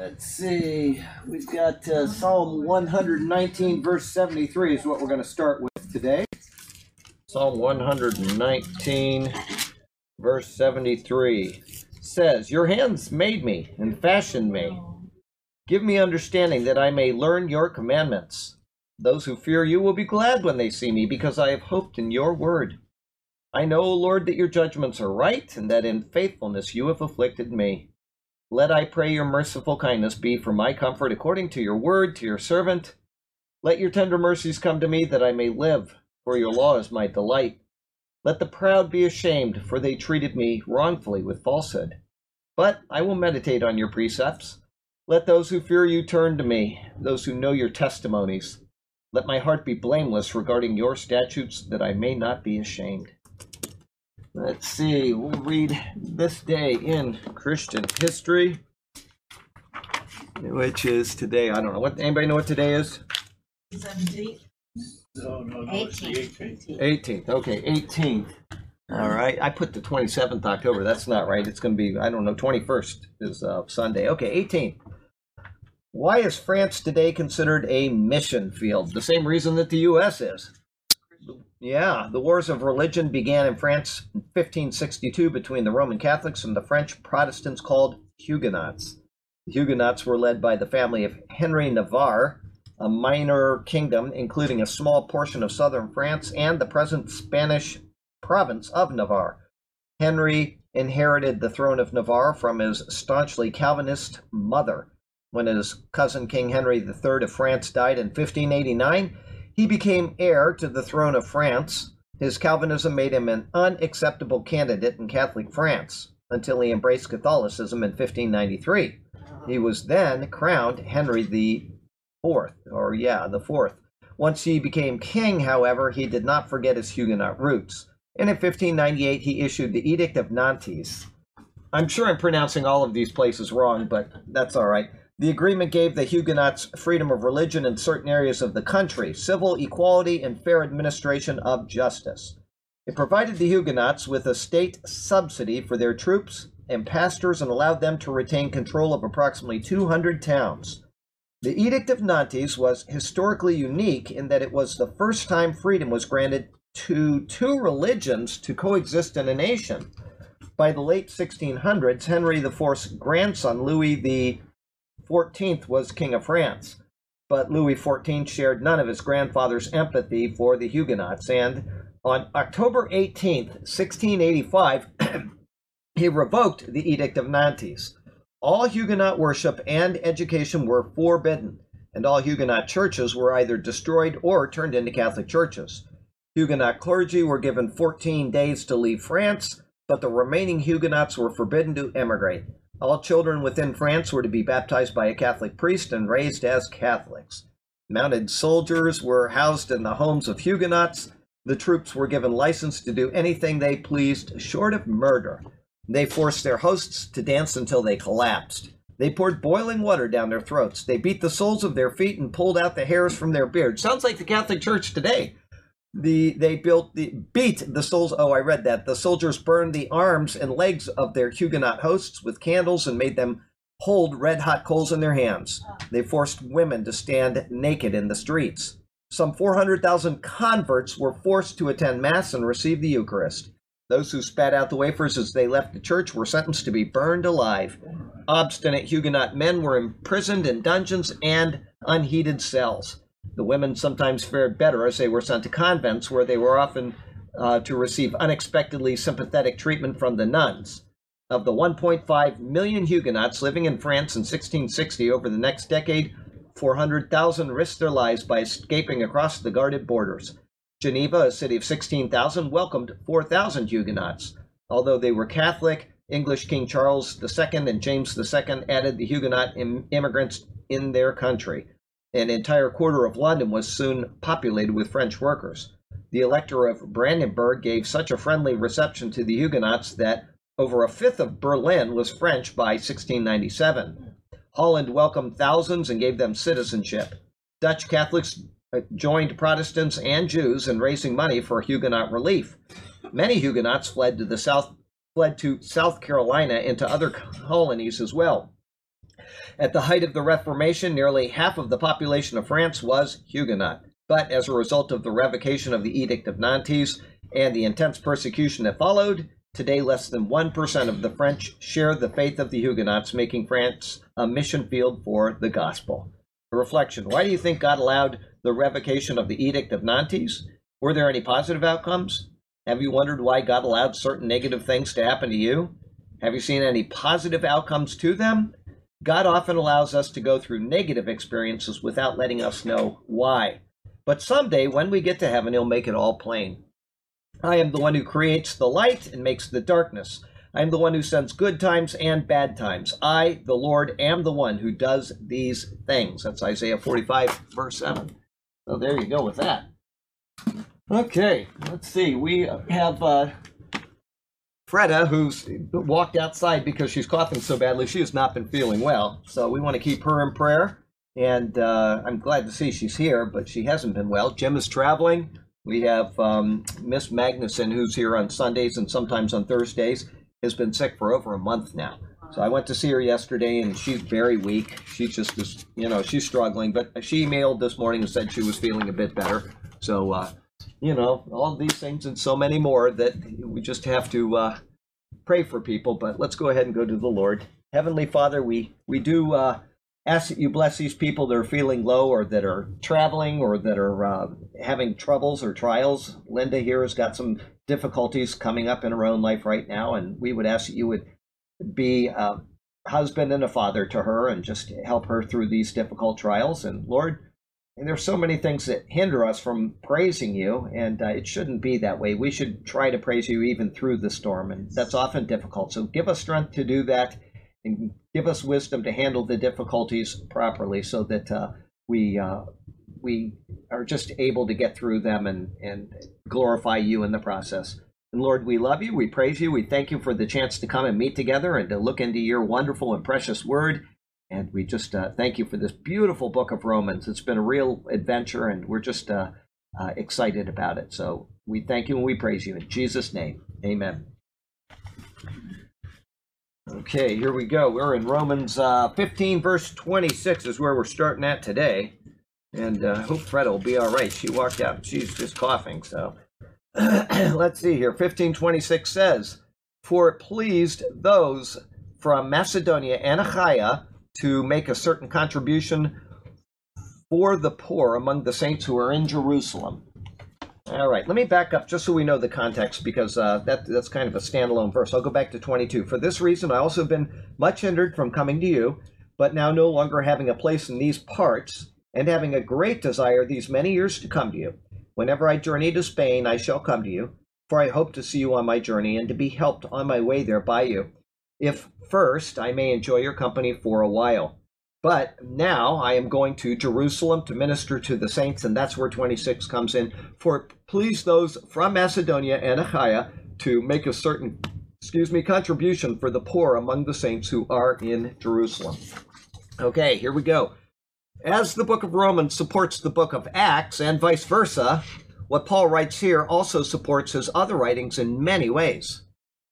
Let's see. We've got uh, Psalm 119, verse 73 is what we're going to start with today. Psalm 119, verse 73 says, Your hands made me and fashioned me. Give me understanding that I may learn your commandments. Those who fear you will be glad when they see me, because I have hoped in your word. I know, Lord, that your judgments are right, and that in faithfulness you have afflicted me. Let I pray your merciful kindness be for my comfort according to your word to your servant. Let your tender mercies come to me that I may live, for your law is my delight. Let the proud be ashamed, for they treated me wrongfully with falsehood. But I will meditate on your precepts. Let those who fear you turn to me, those who know your testimonies. Let my heart be blameless regarding your statutes, that I may not be ashamed. Let's see, we'll read this day in Christian history, which is today. I don't know what anybody know what today is? 17th? No, no, no, it's the 18th. 18th. Okay, 18th. All right, I put the 27th October. That's not right. It's going to be I don't know. 21st is uh, Sunday. Okay, 18th. Why is France today considered a mission field? The same reason that the U.S. is. Yeah, the wars of religion began in France in 1562 between the Roman Catholics and the French Protestants called Huguenots. The Huguenots were led by the family of Henry Navarre, a minor kingdom including a small portion of southern France and the present Spanish province of Navarre. Henry inherited the throne of Navarre from his staunchly Calvinist mother. When his cousin King Henry III of France died in 1589, he became heir to the throne of France. His Calvinism made him an unacceptable candidate in Catholic France until he embraced Catholicism in 1593. He was then crowned Henry the Fourth, or yeah, the fourth. Once he became king, however, he did not forget his Huguenot roots. And in 1598, he issued the Edict of Nantes. I'm sure I'm pronouncing all of these places wrong, but that's all right. The agreement gave the Huguenots freedom of religion in certain areas of the country, civil equality, and fair administration of justice. It provided the Huguenots with a state subsidy for their troops and pastors and allowed them to retain control of approximately 200 towns. The Edict of Nantes was historically unique in that it was the first time freedom was granted to two religions to coexist in a nation. By the late 1600s, Henry IV's grandson, Louis the 14th was King of France, but Louis XIV shared none of his grandfather's empathy for the Huguenots, and on October 18th, 1685, he revoked the Edict of Nantes. All Huguenot worship and education were forbidden, and all Huguenot churches were either destroyed or turned into Catholic churches. Huguenot clergy were given 14 days to leave France, but the remaining Huguenots were forbidden to emigrate. All children within France were to be baptized by a Catholic priest and raised as Catholics. Mounted soldiers were housed in the homes of Huguenots. The troops were given license to do anything they pleased, short of murder. They forced their hosts to dance until they collapsed. They poured boiling water down their throats. They beat the soles of their feet and pulled out the hairs from their beards. Sounds like the Catholic Church today. The they built the beat the souls. Oh, I read that the soldiers burned the arms and legs of their Huguenot hosts with candles and made them hold red hot coals in their hands. They forced women to stand naked in the streets. Some 400,000 converts were forced to attend Mass and receive the Eucharist. Those who spat out the wafers as they left the church were sentenced to be burned alive. Obstinate Huguenot men were imprisoned in dungeons and unheated cells. The women sometimes fared better as they were sent to convents where they were often uh, to receive unexpectedly sympathetic treatment from the nuns. Of the 1.5 million Huguenots living in France in 1660 over the next decade, 400,000 risked their lives by escaping across the guarded borders. Geneva, a city of 16,000, welcomed 4,000 Huguenots. Although they were Catholic, English King Charles II and James II added the Huguenot Im- immigrants in their country. An entire quarter of London was soon populated with French workers. The Elector of Brandenburg gave such a friendly reception to the Huguenots that over a fifth of Berlin was French by 1697. Holland welcomed thousands and gave them citizenship. Dutch Catholics uh, joined Protestants and Jews in raising money for Huguenot relief. Many Huguenots fled to the south fled to South Carolina into other colonies as well. At the height of the Reformation, nearly half of the population of France was Huguenot. But as a result of the revocation of the Edict of Nantes and the intense persecution that followed, today less than 1% of the French share the faith of the Huguenots, making France a mission field for the gospel. A reflection Why do you think God allowed the revocation of the Edict of Nantes? Were there any positive outcomes? Have you wondered why God allowed certain negative things to happen to you? Have you seen any positive outcomes to them? God often allows us to go through negative experiences without letting us know why. But someday, when we get to heaven, He'll make it all plain. I am the one who creates the light and makes the darkness. I am the one who sends good times and bad times. I, the Lord, am the one who does these things. That's Isaiah 45, verse 7. So there you go with that. Okay, let's see. We have uh, Freda, who's walked outside because she's coughing so badly. She has not been feeling well. So we want to keep her in prayer. And uh, I'm glad to see she's here, but she hasn't been well. Jim is traveling. We have um, Miss Magnuson, who's here on Sundays and sometimes on Thursdays, has been sick for over a month now. So I went to see her yesterday, and she's very weak. She's just, is, you know, she's struggling. But she emailed this morning and said she was feeling a bit better. So, uh, you know, all these things and so many more that we just have to uh, pray for people. But let's go ahead and go to the Lord. Heavenly Father, we we do uh, ask that you bless these people that are feeling low or that are traveling or that are uh, having troubles or trials. Linda here has got some difficulties coming up in her own life right now, and we would ask that you would be a husband and a father to her and just help her through these difficult trials. And Lord, and there's so many things that hinder us from praising you, and uh, it shouldn't be that way. We should try to praise you even through the storm, and that's often difficult. So give us strength to do that and give us wisdom to handle the difficulties properly so that uh, we uh, we are just able to get through them and, and glorify you in the process. And Lord, we love you, we praise you, we thank you for the chance to come and meet together and to look into your wonderful and precious word. And we just uh, thank you for this beautiful book of Romans. It's been a real adventure, and we're just uh, uh, excited about it. So we thank you and we praise you. In Jesus' name, amen. Okay, here we go. We're in Romans uh, 15, verse 26 is where we're starting at today. And uh, hope Freda will be all right. She walked out. She's just coughing. So let's see here. 1526 says, For it pleased those from Macedonia and Achaia to make a certain contribution for the poor among the saints who are in Jerusalem. All right, let me back up just so we know the context because uh, that, that's kind of a standalone verse. I'll go back to 22. For this reason, I also have been much hindered from coming to you, but now no longer having a place in these parts, and having a great desire these many years to come to you. Whenever I journey to Spain, I shall come to you, for I hope to see you on my journey and to be helped on my way there by you, if first I may enjoy your company for a while. But now I am going to Jerusalem to minister to the saints, and that's where 26 comes in. For please those from Macedonia and Achaia to make a certain, excuse me, contribution for the poor among the saints who are in Jerusalem. Okay, here we go. As the book of Romans supports the book of Acts and vice versa, what Paul writes here also supports his other writings in many ways.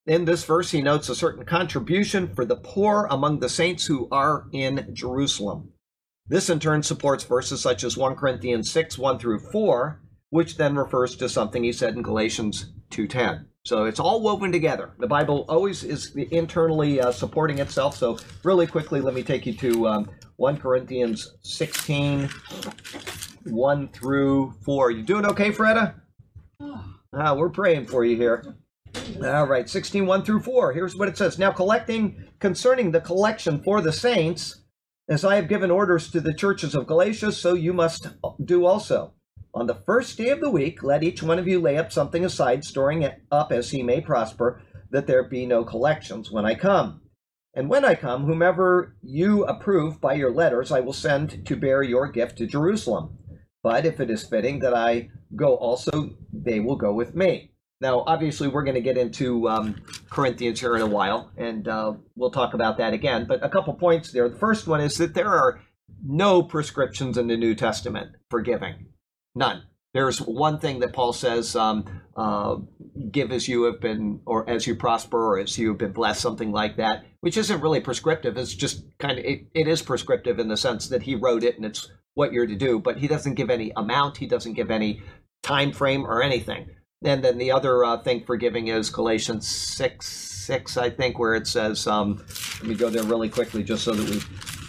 In this verse, he notes a certain contribution for the poor among the saints who are in Jerusalem. This in turn supports verses such as 1 Corinthians 6, 1 through 4, which then refers to something he said in Galatians 2.10. So it's all woven together. The Bible always is internally uh, supporting itself. So really quickly, let me take you to um, 1 Corinthians 16, 1 through 4. You doing okay, Freda? Ah, we're praying for you here. All right, 16, 1 through 4. Here's what it says. Now, collecting concerning the collection for the saints, as I have given orders to the churches of Galatia, so you must do also. On the first day of the week, let each one of you lay up something aside, storing it up as he may prosper, that there be no collections when I come. And when I come, whomever you approve by your letters, I will send to bear your gift to Jerusalem. But if it is fitting that I go also, they will go with me. Now, obviously, we're going to get into um, Corinthians here in a while, and uh, we'll talk about that again. But a couple points there. The first one is that there are no prescriptions in the New Testament for giving. None. There's one thing that Paul says, um, uh, give as you have been, or as you prosper, or as you have been blessed, something like that, which isn't really prescriptive. It's just kind of, it, it is prescriptive in the sense that he wrote it and it's what you're to do, but he doesn't give any amount, he doesn't give any time frame or anything. And then the other uh, thing for giving is Galatians 6, 6, I think, where it says, um, let me go there really quickly just so that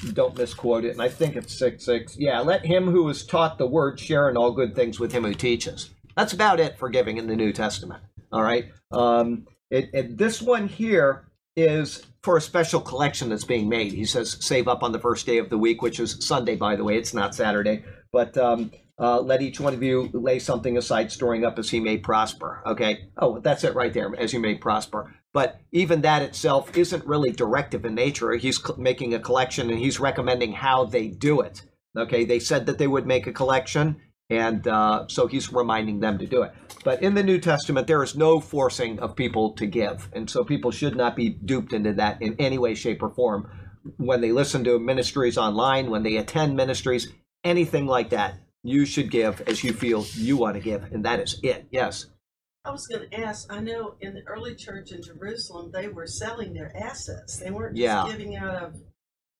we don't misquote it. And I think it's 6, 6. Yeah, let him who is taught the word share in all good things with him who teaches. That's about it for giving in the New Testament. All right. Um, it, it, this one here is for a special collection that's being made. He says, save up on the first day of the week, which is Sunday, by the way. It's not Saturday. But um, uh, let each one of you lay something aside, storing up as he may prosper. Okay. Oh, that's it right there, as you may prosper. But even that itself isn't really directive in nature. He's making a collection and he's recommending how they do it. Okay. They said that they would make a collection, and uh, so he's reminding them to do it. But in the New Testament, there is no forcing of people to give. And so people should not be duped into that in any way, shape, or form when they listen to ministries online, when they attend ministries, anything like that you should give as you feel you want to give, and that is it. Yes. I was going to ask. I know in the early church in Jerusalem, they were selling their assets. They weren't just yeah. giving out of.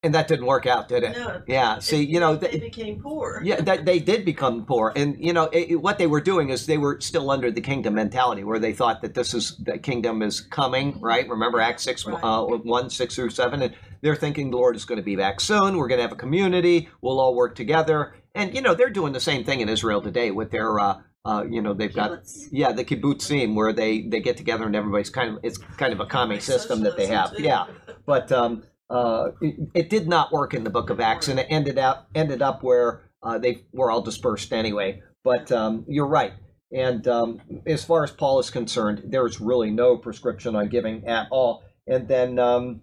And that didn't work out, did it? No. Yeah. See, you know, they, they became poor. Yeah, that they did become poor, and you know it, what they were doing is they were still under the kingdom mentality, where they thought that this is the kingdom is coming. Right? Remember Acts six right. uh, one six through seven, and they're thinking the Lord is going to be back soon. We're going to have a community. We'll all work together and you know they're doing the same thing in Israel today with their uh, uh, you know they've got yeah the kibbutzim where they they get together and everybody's kind of it's kind of a common system that they have. yeah. But um, uh, it, it, did not work in the book of Acts and it ended up ended up where uh, they were all dispersed anyway. But um, you're right. And um, as far as Paul is concerned there's really no prescription on giving at all. And then um,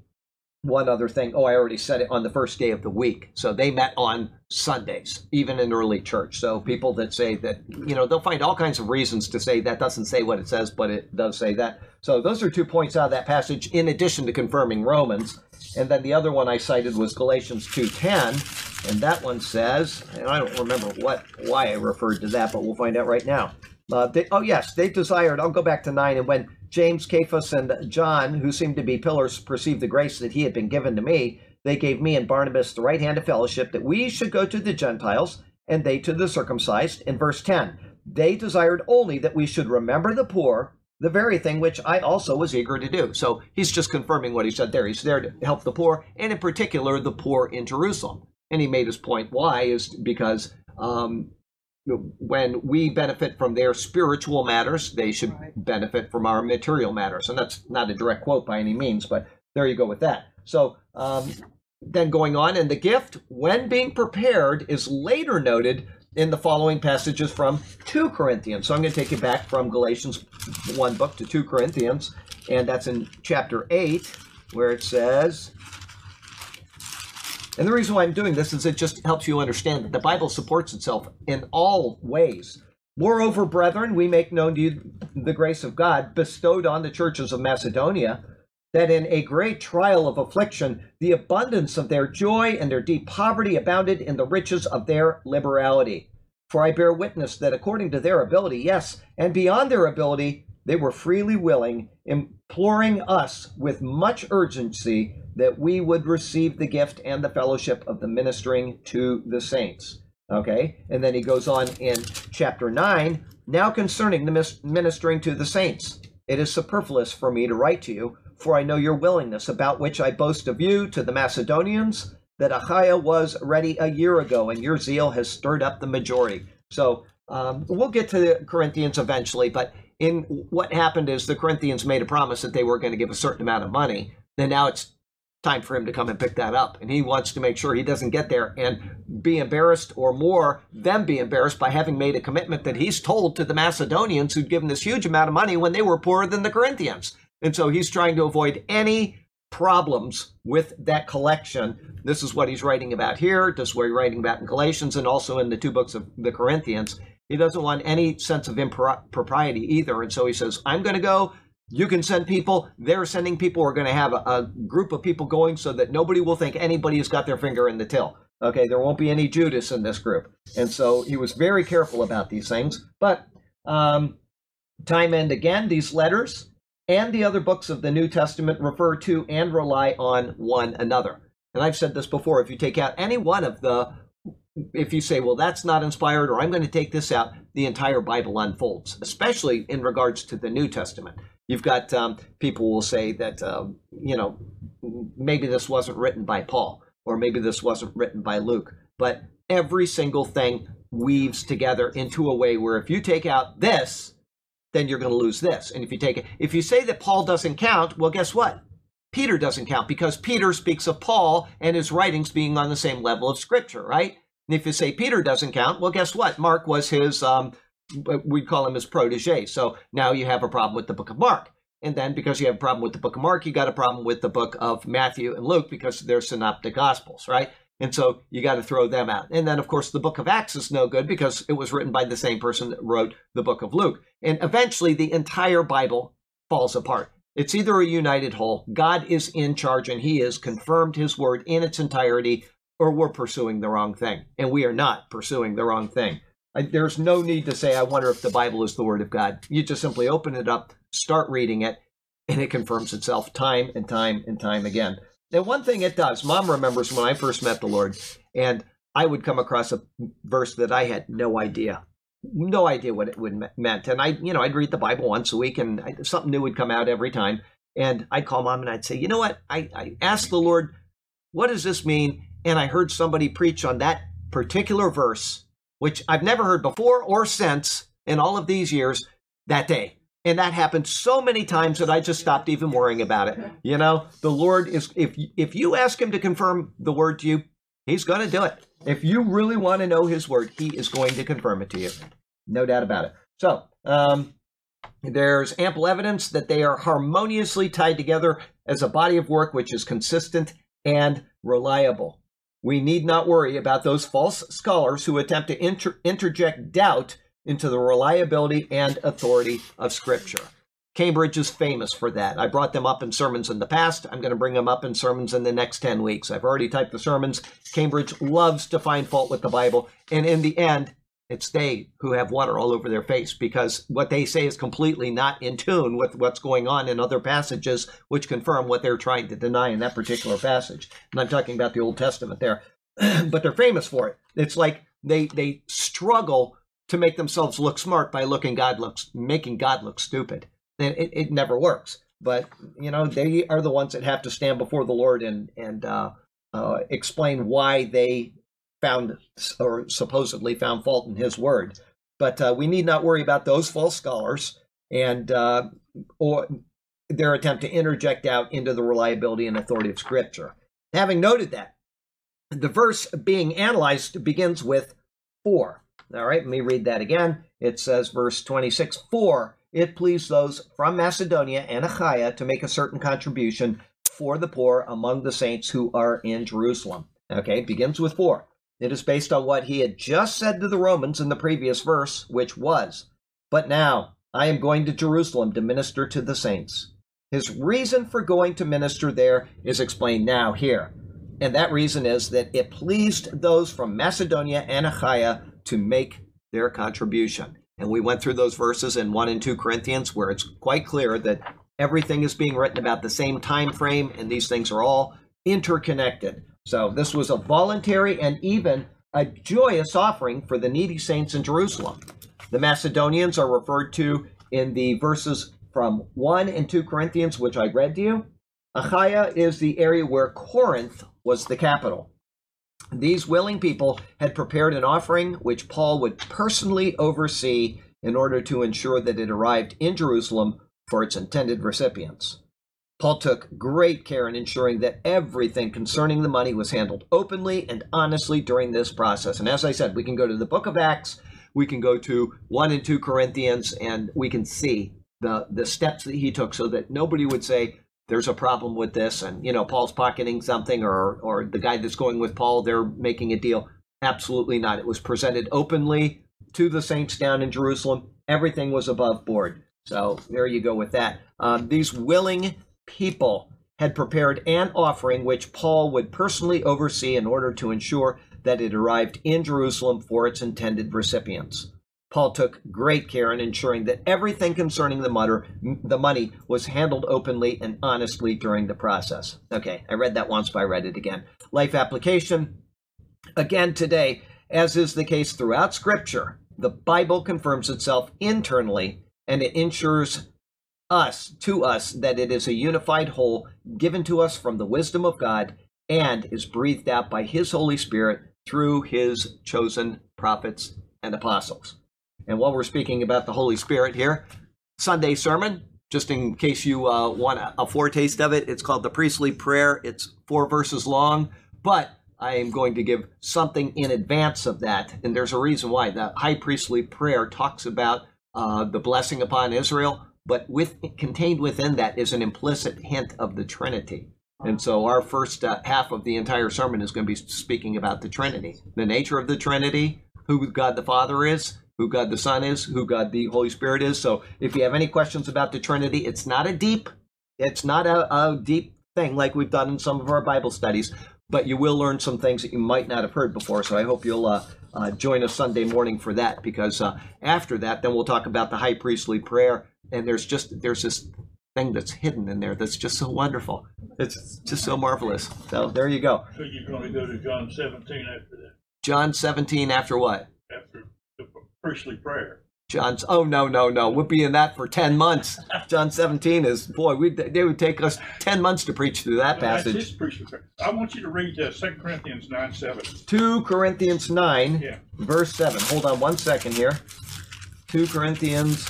one other thing. Oh, I already said it on the first day of the week. So they met on Sundays, even in early church. So people that say that, you know, they'll find all kinds of reasons to say that doesn't say what it says, but it does say that. So those are two points out of that passage, in addition to confirming Romans. And then the other one I cited was Galatians 2.10, and that one says, and I don't remember what why I referred to that, but we'll find out right now. Uh, they, oh, yes, they desired, I'll go back to 9, and when James, Cephas, and John, who seemed to be pillars, perceived the grace that he had been given to me. They gave me and Barnabas the right hand of fellowship that we should go to the Gentiles and they to the circumcised. In verse 10, they desired only that we should remember the poor, the very thing which I also was eager to do. So he's just confirming what he said there. He's there to help the poor, and in particular, the poor in Jerusalem. And he made his point. Why? Is because um, when we benefit from their spiritual matters, they should right. benefit from our material matters. And that's not a direct quote by any means, but there you go with that. So um, then going on, and the gift, when being prepared, is later noted in the following passages from 2 Corinthians. So I'm going to take you back from Galatians 1 book to 2 Corinthians, and that's in chapter 8, where it says, and the reason why I'm doing this is it just helps you understand that the Bible supports itself in all ways. Moreover, brethren, we make known to you the grace of God bestowed on the churches of Macedonia, that in a great trial of affliction, the abundance of their joy and their deep poverty abounded in the riches of their liberality. For I bear witness that according to their ability, yes, and beyond their ability, they were freely willing, imploring us with much urgency that we would receive the gift and the fellowship of the ministering to the saints. Okay? And then he goes on in chapter 9 now concerning the ministering to the saints. It is superfluous for me to write to you, for I know your willingness, about which I boast of you to the Macedonians, that Achaia was ready a year ago, and your zeal has stirred up the majority. So um, we'll get to the Corinthians eventually, but in what happened is the Corinthians made a promise that they were going to give a certain amount of money. Then now it's time for him to come and pick that up. And he wants to make sure he doesn't get there and be embarrassed or more, them be embarrassed by having made a commitment that he's told to the Macedonians who'd given this huge amount of money when they were poorer than the Corinthians. And so he's trying to avoid any problems with that collection. This is what he's writing about here. This is what he's writing about in Galatians and also in the two books of the Corinthians. He doesn't want any sense of impropriety either. And so he says, I'm going to go you can send people. They're sending people. We're going to have a, a, group of people going so that nobody will think anybody has got their finger in the till. Okay, there won't be any Judas in this group. And so he was very careful about these things. But um, time and again, these letters and the other books of the New Testament refer to and rely on one another. And I've said this before if you take out any one of the, if you say, well, that's not inspired, or I'm going to take this out, the entire Bible unfolds, especially in regards to the New Testament. You've got um, people will say that, um, you know, maybe this wasn't written by Paul, or maybe this wasn't written by Luke, but every single thing weaves together into a way where if you take out this, then you're going to lose this. And if you take it, if you say that Paul doesn't count, well, guess what? Peter doesn't count because Peter speaks of Paul and his writings being on the same level of Scripture, right? And if you say Peter doesn't count, well, guess what? Mark was his, um, we call him his protege. So now you have a problem with the book of Mark. And then because you have a problem with the book of Mark, you got a problem with the book of Matthew and Luke because they're synoptic gospels, right? And so you got to throw them out. And then, of course, the book of Acts is no good because it was written by the same person that wrote the book of Luke. And eventually, the entire Bible falls apart. It's either a united whole, God is in charge and he has confirmed his word in its entirety, or we're pursuing the wrong thing. And we are not pursuing the wrong thing. I, there's no need to say, I wonder if the Bible is the word of God. You just simply open it up, start reading it, and it confirms itself time and time and time again. And one thing it does, mom remembers when I first met the Lord, and I would come across a verse that I had no idea, no idea what it would meant. And I, you know, I'd read the Bible once a week, and I, something new would come out every time. And I'd call mom and I'd say, you know what? I, I asked the Lord, what does this mean? And I heard somebody preach on that particular verse, which I've never heard before or since in all of these years that day. And that happened so many times that I just stopped even worrying about it. You know, the Lord is, if, if you ask Him to confirm the word to you, He's going to do it. If you really want to know His word, He is going to confirm it to you. No doubt about it. So, um, there's ample evidence that they are harmoniously tied together as a body of work which is consistent and reliable. We need not worry about those false scholars who attempt to inter- interject doubt into the reliability and authority of Scripture. Cambridge is famous for that. I brought them up in sermons in the past. I'm going to bring them up in sermons in the next 10 weeks. I've already typed the sermons. Cambridge loves to find fault with the Bible. And in the end, it's they who have water all over their face because what they say is completely not in tune with what's going on in other passages, which confirm what they're trying to deny in that particular passage. And I'm talking about the Old Testament there. but they're famous for it. It's like they they struggle to make themselves look smart by looking God looks making God look stupid. And it, it never works. But you know, they are the ones that have to stand before the Lord and and uh, uh, explain why they found or supposedly found fault in His word. But uh, we need not worry about those false scholars and uh, or their attempt to interject doubt into the reliability and authority of Scripture. Having noted that, the verse being analyzed begins with for. All right, let me read that again. It says, verse 26 For it pleased those from Macedonia and Achaia to make a certain contribution for the poor among the saints who are in Jerusalem. Okay, begins with for. It is based on what he had just said to the Romans in the previous verse, which was, But now I am going to Jerusalem to minister to the saints. His reason for going to minister there is explained now here. And that reason is that it pleased those from Macedonia and Achaia to make their contribution. And we went through those verses in 1 and 2 Corinthians where it's quite clear that everything is being written about the same time frame and these things are all interconnected. So this was a voluntary and even a joyous offering for the needy saints in Jerusalem. The Macedonians are referred to in the verses from 1 and 2 Corinthians, which I read to you. Achaia is the area where Corinth was the capital. These willing people had prepared an offering which Paul would personally oversee in order to ensure that it arrived in Jerusalem for its intended recipients. Paul took great care in ensuring that everything concerning the money was handled openly and honestly during this process. And as I said, we can go to the book of Acts, we can go to 1 and 2 Corinthians, and we can see the, the steps that he took so that nobody would say, there's a problem with this and you know paul's pocketing something or or the guy that's going with paul they're making a deal. Absolutely not. It was presented openly to the saints down in jerusalem. Everything was above board. So there you go with that. Um, these willing people had prepared an offering which Paul would personally oversee in order to ensure that it arrived in Jerusalem for its intended recipients. Paul took great care in ensuring that everything concerning the, mutter, the money was handled openly and honestly during the process. Okay, I read that once, but I read it again. Life application. Again, today, as is the case throughout Scripture, the Bible confirms itself internally and it ensures us, to us, that it is a unified whole given to us from the wisdom of God and is breathed out by His Holy Spirit through His chosen prophets and apostles. And while we're speaking about the Holy Spirit here, Sunday sermon, just in case you uh, want a, foretaste of it, it's called the Priestly Prayer. It's four verses long, but I am going to give something in advance of that. And there's a reason why. The high priestly prayer talks about uh, the blessing upon Israel, but with contained within that is an implicit hint of the Trinity. And so our first uh, half of the entire sermon is going to be speaking about the Trinity, the nature of the Trinity, who God the Father is, who God the Son is, who God the Holy Spirit is. So if you have any questions about the Trinity, it's not a deep, it's not a, a deep thing like we've done in some of our Bible studies, but you will learn some things that you might not have heard before. So I hope you'll uh, uh, join us Sunday morning for that, because uh, after that, then we'll talk about the high priestly prayer, and there's just there's this thing that's hidden in there that's just so wonderful. It's just so marvelous. So there you go. So you're going to go to John 17 after that. John 17 after what? After the priestly prayer. John's. Oh no, no, no. We'll be in that for ten months. John seventeen is boy. We they would take us ten months to preach through that passage. I want you to read uh, 2 Corinthians nine seven. Two Corinthians nine, yeah. verse seven. Hold on one second here. Two Corinthians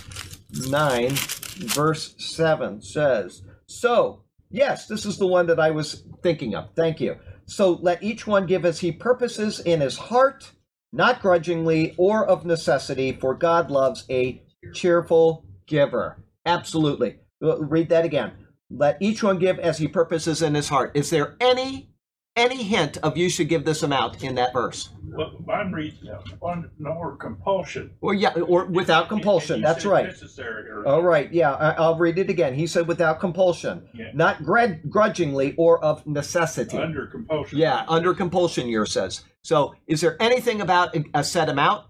nine, verse seven says, "So yes, this is the one that I was thinking of. Thank you. So let each one give as he purposes in his heart." not grudgingly or of necessity, for God loves a cheerful giver. Absolutely. Read that again. Let each one give as he purposes in his heart. Is there any any hint of you should give this amount in that verse? Well, mine reads on or compulsion. Well, yeah, or without compulsion. That's right. Necessary. All right. Yeah, I, will read it again. He said without compulsion, yeah. not grudgingly or of necessity. Under compulsion. Yeah, under compulsion. Yours says. So, is there anything about a set amount?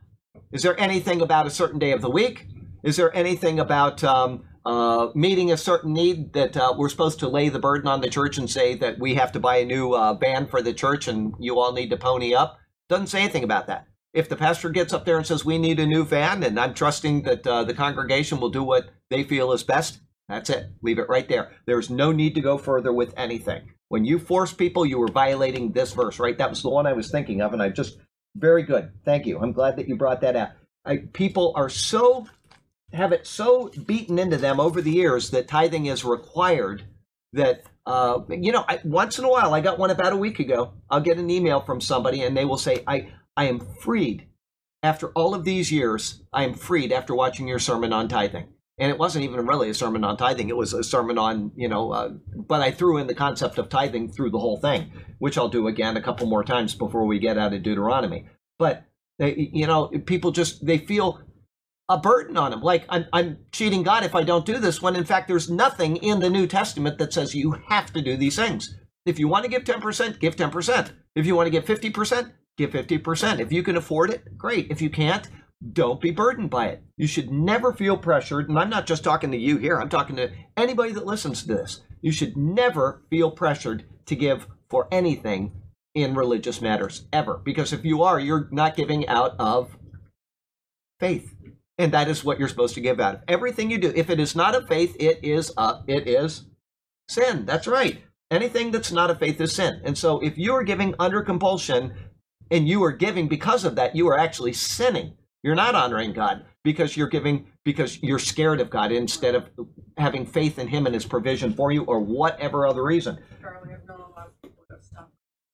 Is there anything about a certain day of the week? Is there anything about um, uh, meeting a certain need that uh, we're supposed to lay the burden on the church and say that we have to buy a new uh, van for the church and you all need to pony up? Doesn't say anything about that. If the pastor gets up there and says we need a new van and I'm trusting that uh, the congregation will do what they feel is best, that's it. Leave it right there. There's no need to go further with anything. When you force people, you were violating this verse, right? That was the one I was thinking of, and I just very good. Thank you. I'm glad that you brought that out. I, people are so have it so beaten into them over the years that tithing is required that uh, you know I, once in a while i got one about a week ago i'll get an email from somebody and they will say i i am freed. After all of these years i am freed after watching your sermon on tithing. And it wasn't even really a sermon on tithing it was a sermon on you know uh, but i threw in the concept of tithing through the whole thing which i'll do again a couple more times before we get out of deuteronomy. But they, you know people just they feel a burden on them like I'm, I'm cheating god if i don't do this when in fact there's nothing in the new testament that says you have to do these things if you want to give 10% give 10% if you want to give 50% give 50% if you can afford it great if you can't don't be burdened by it. You should never feel pressured. And I'm not just talking to you here, I'm talking to anybody that listens to this. You should never feel pressured to give for anything in religious matters, ever. Because if you are, you're not giving out of faith. And that is what you're supposed to give out of. Everything you do, if it is not of faith, it is uh, it is sin. That's right. Anything that's not of faith is sin. And so if you are giving under compulsion and you are giving because of that, you are actually sinning. You're not honoring God because you're giving because you're scared of God instead of having faith in Him and His provision for you, or whatever other reason.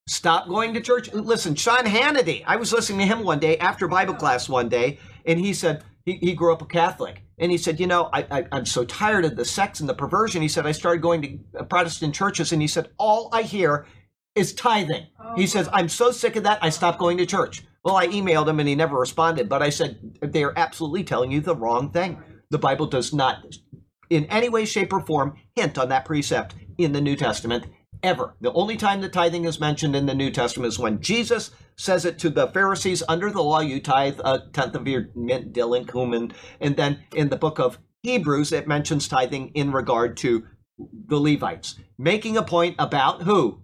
Stop going to church. Listen, Sean Hannity. I was listening to him one day after Bible class one day, and he said he, he grew up a Catholic, and he said, you know, I, I I'm so tired of the sex and the perversion. He said I started going to uh, Protestant churches, and he said all I hear is tithing. Oh, he says I'm so sick of that. I stopped going to church. Well, I emailed him and he never responded, but I said, they're absolutely telling you the wrong thing. The Bible does not, in any way, shape, or form, hint on that precept in the New Testament ever. The only time that tithing is mentioned in the New Testament is when Jesus says it to the Pharisees under the law, you tithe a tenth of your mint, dill, and cumin. And then in the book of Hebrews, it mentions tithing in regard to the Levites, making a point about who?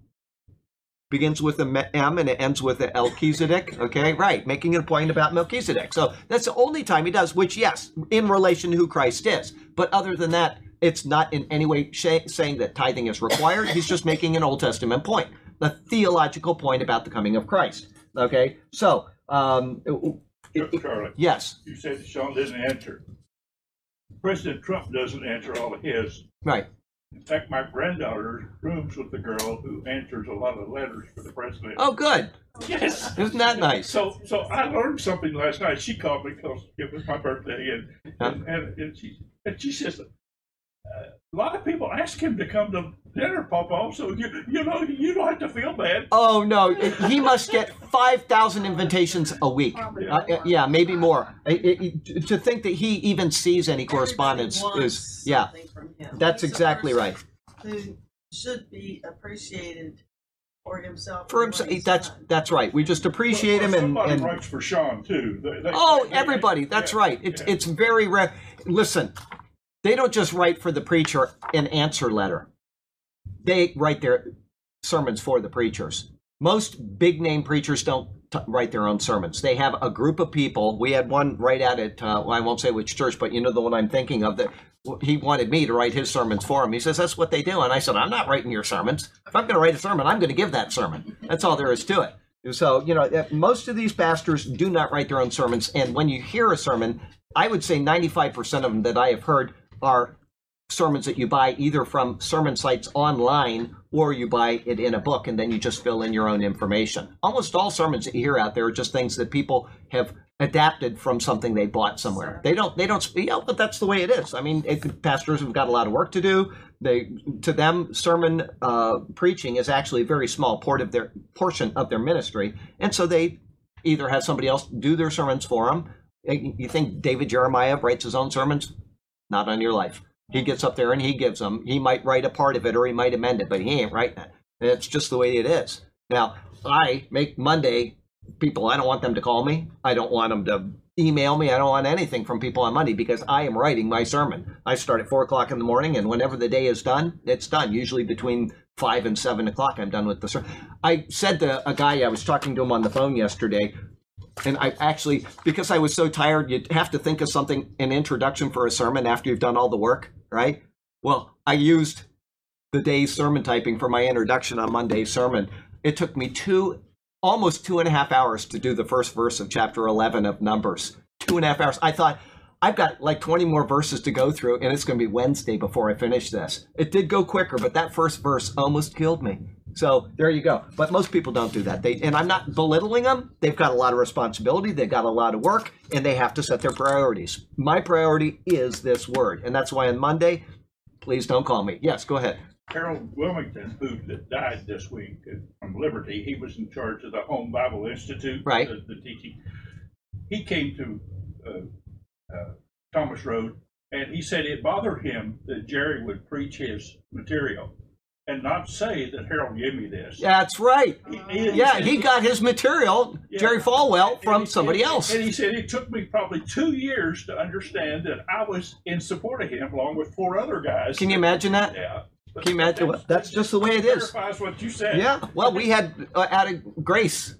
Begins with a M and it ends with a Melchizedek. Okay, right. Making a point about Melchizedek. So that's the only time he does, which, yes, in relation to who Christ is. But other than that, it's not in any way saying that tithing is required. He's just making an Old Testament point, a theological point about the coming of Christ. Okay, so um, Charlie, yes, you said Sean didn't answer. President Trump doesn't answer all of his. right. In fact, my granddaughter rooms with the girl who answers a lot of letters for the president. Oh, good. Yes. Isn't that nice? So, so I learned something last night. She called me because it was my birthday, and and, and, and she and she says, a lot of people ask him to come to dinner, Papa. So you you know you don't have to feel bad. Oh no, he must get five thousand invitations a week. Uh, yeah, maybe more. It- it- to think that he even sees any correspondence is yeah. something from him. That's He's exactly right. Who should be appreciated for himself. For himself, that's done. that's right. We just appreciate him Well, and, somebody and writes for Sean too. They- they- oh, they- everybody. That's yeah, right. It's yeah. it's very rare. Listen, they don't just write for the preacher an answer letter. They write their sermons for the preachers. Most big name preachers don't t- write their own sermons. They have a group of people. We had one right at it. Uh, well, I won't say which church, but you know the one I'm thinking of. That he wanted me to write his sermons for him. He says that's what they do, and I said I'm not writing your sermons. If I'm going to write a sermon, I'm going to give that sermon. That's all there is to it. So you know, most of these pastors do not write their own sermons, and when you hear a sermon, I would say 95% of them that I have heard are sermons that you buy either from sermon sites online or you buy it in a book and then you just fill in your own information. Almost all sermons that you hear out there are just things that people have adapted from something they bought somewhere. They don't they don't yeah, but that's the way it is. I mean, it, pastors have got a lot of work to do. They to them sermon uh, preaching is actually a very small part of their portion of their ministry. And so they either have somebody else do their sermons for them. You think David Jeremiah writes his own sermons? Not on your life. He gets up there and he gives them. He might write a part of it or he might amend it, but he ain't writing it. It's just the way it is. Now, I make Monday people, I don't want them to call me. I don't want them to email me. I don't want anything from people on Monday because I am writing my sermon. I start at four o'clock in the morning, and whenever the day is done, it's done. Usually between five and seven o'clock, I'm done with the sermon. I said to a guy, I was talking to him on the phone yesterday, and I actually, because I was so tired, you'd have to think of something, an introduction for a sermon after you've done all the work, right? Well, I used the day's sermon typing for my introduction on Monday's sermon. It took me two, almost two and a half hours to do the first verse of chapter 11 of Numbers. Two and a half hours. I thought, I've got like 20 more verses to go through, and it's going to be Wednesday before I finish this. It did go quicker, but that first verse almost killed me. So there you go. But most people don't do that. They and I'm not belittling them. They've got a lot of responsibility. They've got a lot of work, and they have to set their priorities. My priority is this word, and that's why on Monday, please don't call me. Yes, go ahead. Harold Willmington, who died this week from Liberty, he was in charge of the Home Bible Institute, Right. The, the teaching. He came to uh, uh, Thomas Road, and he said it bothered him that Jerry would preach his material and not say that Harold gave me this. That's right. He- Yeah, said- he got his material, Yeah. Jerry Falwell, from he- somebody else. And he said it took me probably two years to understand that I was in support of him, along with four other guys. Can you imagine that? Yeah. But Can you imagine what- that's just the way it is. Verifies what you said. Yeah. Well, we had uh, out of grace,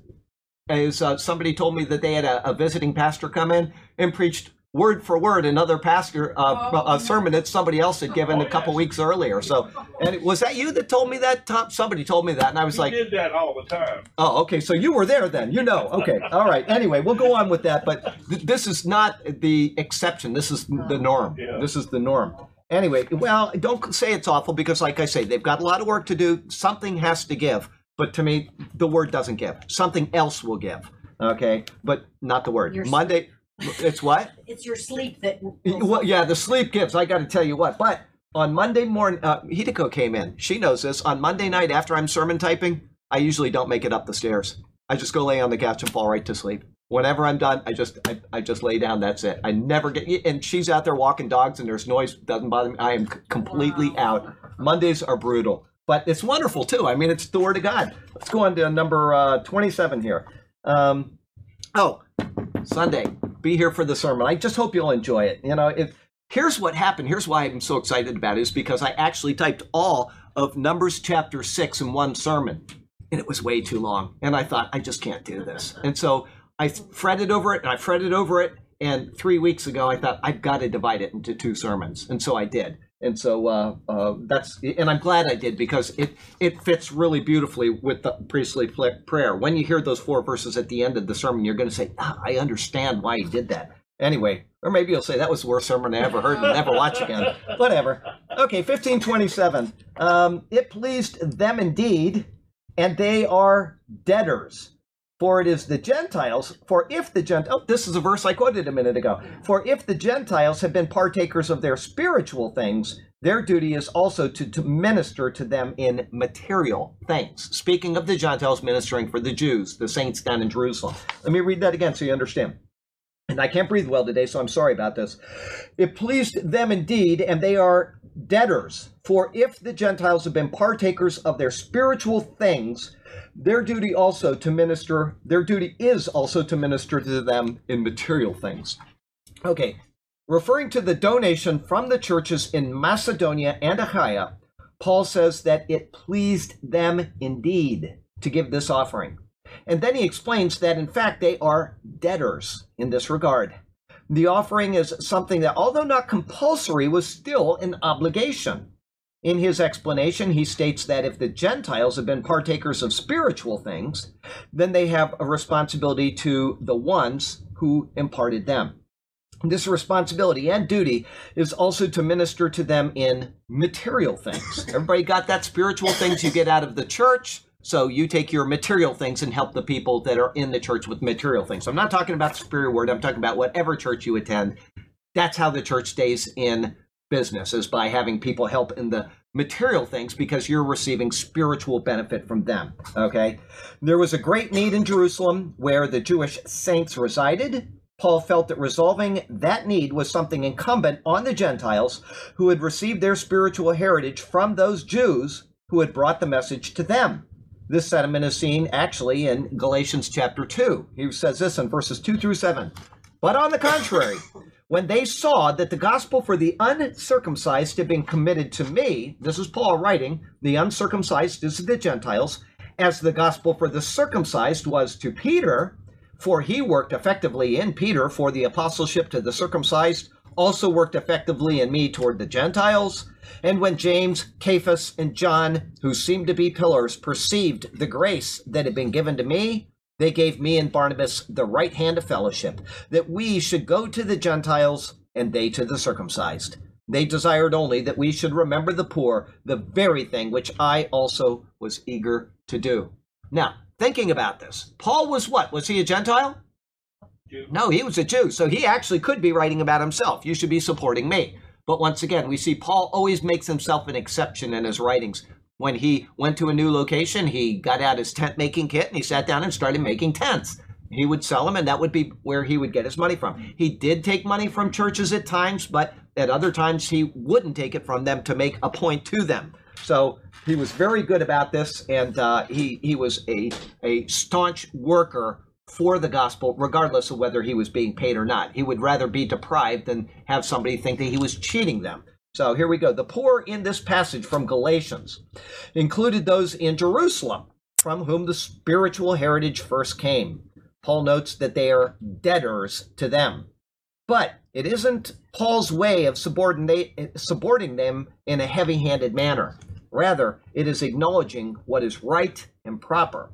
as uh, somebody told me that they had a, a visiting pastor come in and preached word for word another pastor uh, a sermon that somebody else had given Oh, a couple yes. weeks earlier. So, and it- was that you that told me that? Tom? Somebody told me that, and I was He like, did that all the time. Oh, okay. So you were there then. You know. Okay. All right. Anyway, we'll go on with that. But th- this is not the exception. This is the norm. Yeah. This is the norm. Anyway, well, don't say it's awful because, like I say, they've got a lot of work to do. Something has to give. But to me, the word doesn't give. Something else will give. Okay. But not the word. Your- Monday. It's what? It's your sleep that. Well, yeah, the sleep gives. I got to tell you what. But on Monday morning, uh, Hideko came in. She knows this. On Monday night, after I'm sermon typing, I usually don't make it up the stairs. I just go lay on the couch and fall right to sleep. Whenever I'm done, I just I, I just lay down. That's it. I never get. And she's out there walking dogs, and there's noise. Doesn't bother me. I am completely Wow. out. Mondays are brutal, but it's wonderful too. I mean, it's the Word of God. Let's go on to number uh, 27 here. Um, oh, Sunday. Be here for the sermon. I just hope you'll enjoy it. You know, if here's what happened. Here's why I'm so excited about it is because I actually typed all of Numbers chapter six in one sermon, and it was way too long. And I thought I just can't do this. And so I fretted over it, and I fretted over it. And three weeks ago, I thought I've got to divide it into two sermons, and so I did. And so uh, uh, that's, and I'm glad I did because it it fits really beautifully with the priestly prayer. When you hear those four verses at the end of the sermon, you're going to say, ah, "I understand why he did that." Anyway, or maybe you'll say that was the worst sermon I ever heard and never watch again. Whatever. Okay, 1527. Um, it pleased them indeed, and they are debtors. For it is the Gentiles, for if the Gentiles, oh, this is a verse I quoted a minute ago. For if the Gentiles have been partakers of their spiritual things, their duty is also to, to minister to them in material things. Speaking of the Gentiles ministering for the Jews, the saints down in Jerusalem. Let me read that again so you understand. And I can't breathe well today, so I'm sorry about this. It pleased them indeed, and they are debtors. For if the Gentiles have been partakers of their spiritual things, their duty also to minister, their duty is also to minister to them in material things. Okay, referring to the donation from the churches in Macedonia and Achaia, Paul says that it pleased them indeed to give this offering. And then he explains that in fact they are debtors in this regard. The offering is something that, although not compulsory, was still an obligation. In his explanation, he states that if the Gentiles have been partakers of spiritual things, then they have a responsibility to the ones who imparted them. This responsibility and duty is also to minister to them in material things. Everybody got that spiritual things you get out of the church. So you take your material things and help the people that are in the church with material things. So I'm not talking about the superior word. I'm talking about whatever church you attend. That's how the church stays in business is by having people help in the material things because you're receiving spiritual benefit from them. Okay. There was a great need in Jerusalem where the Jewish saints resided. Paul felt that resolving that need was something incumbent on the Gentiles who had received their spiritual heritage from those Jews who had brought the message to them. This sentiment is seen actually in Galatians chapter 2. He says this in verses 2 through 7. But on the contrary, when they saw that the gospel for the uncircumcised had been committed to me, this is Paul writing, the uncircumcised is the Gentiles, as the gospel for the circumcised was to Peter, for he worked effectively in Peter for the apostleship to the circumcised, also worked effectively in me toward the Gentiles. And when James, Cephas, and John, who seemed to be pillars, perceived the grace that had been given to me, they gave me and Barnabas the right hand of fellowship, that we should go to the Gentiles and they to the circumcised. They desired only that we should remember the poor, the very thing which I also was eager to do. Now, thinking about this, Paul was what? Was he a Gentile? Jew. No, he was a Jew. So he actually could be writing about himself. You should be supporting me. But once again, we see Paul always makes himself an exception in his writings when he went to a new location, he got out his tent making kit and he sat down and started making tents. He would sell them, and that would be where he would get his money from. He did take money from churches at times, but at other times he wouldn't take it from them to make a point to them. So he was very good about this, and uh, he he was a a staunch worker for the gospel, regardless of whether he was being paid or not. He would rather be deprived than have somebody think that he was cheating them. So here we go. The poor in this passage from Galatians included those in Jerusalem, from whom the spiritual heritage first came. Paul notes that they are debtors to them. But it isn't Paul's way of subordinating them in a heavy handed manner. Rather, it is acknowledging what is right and proper.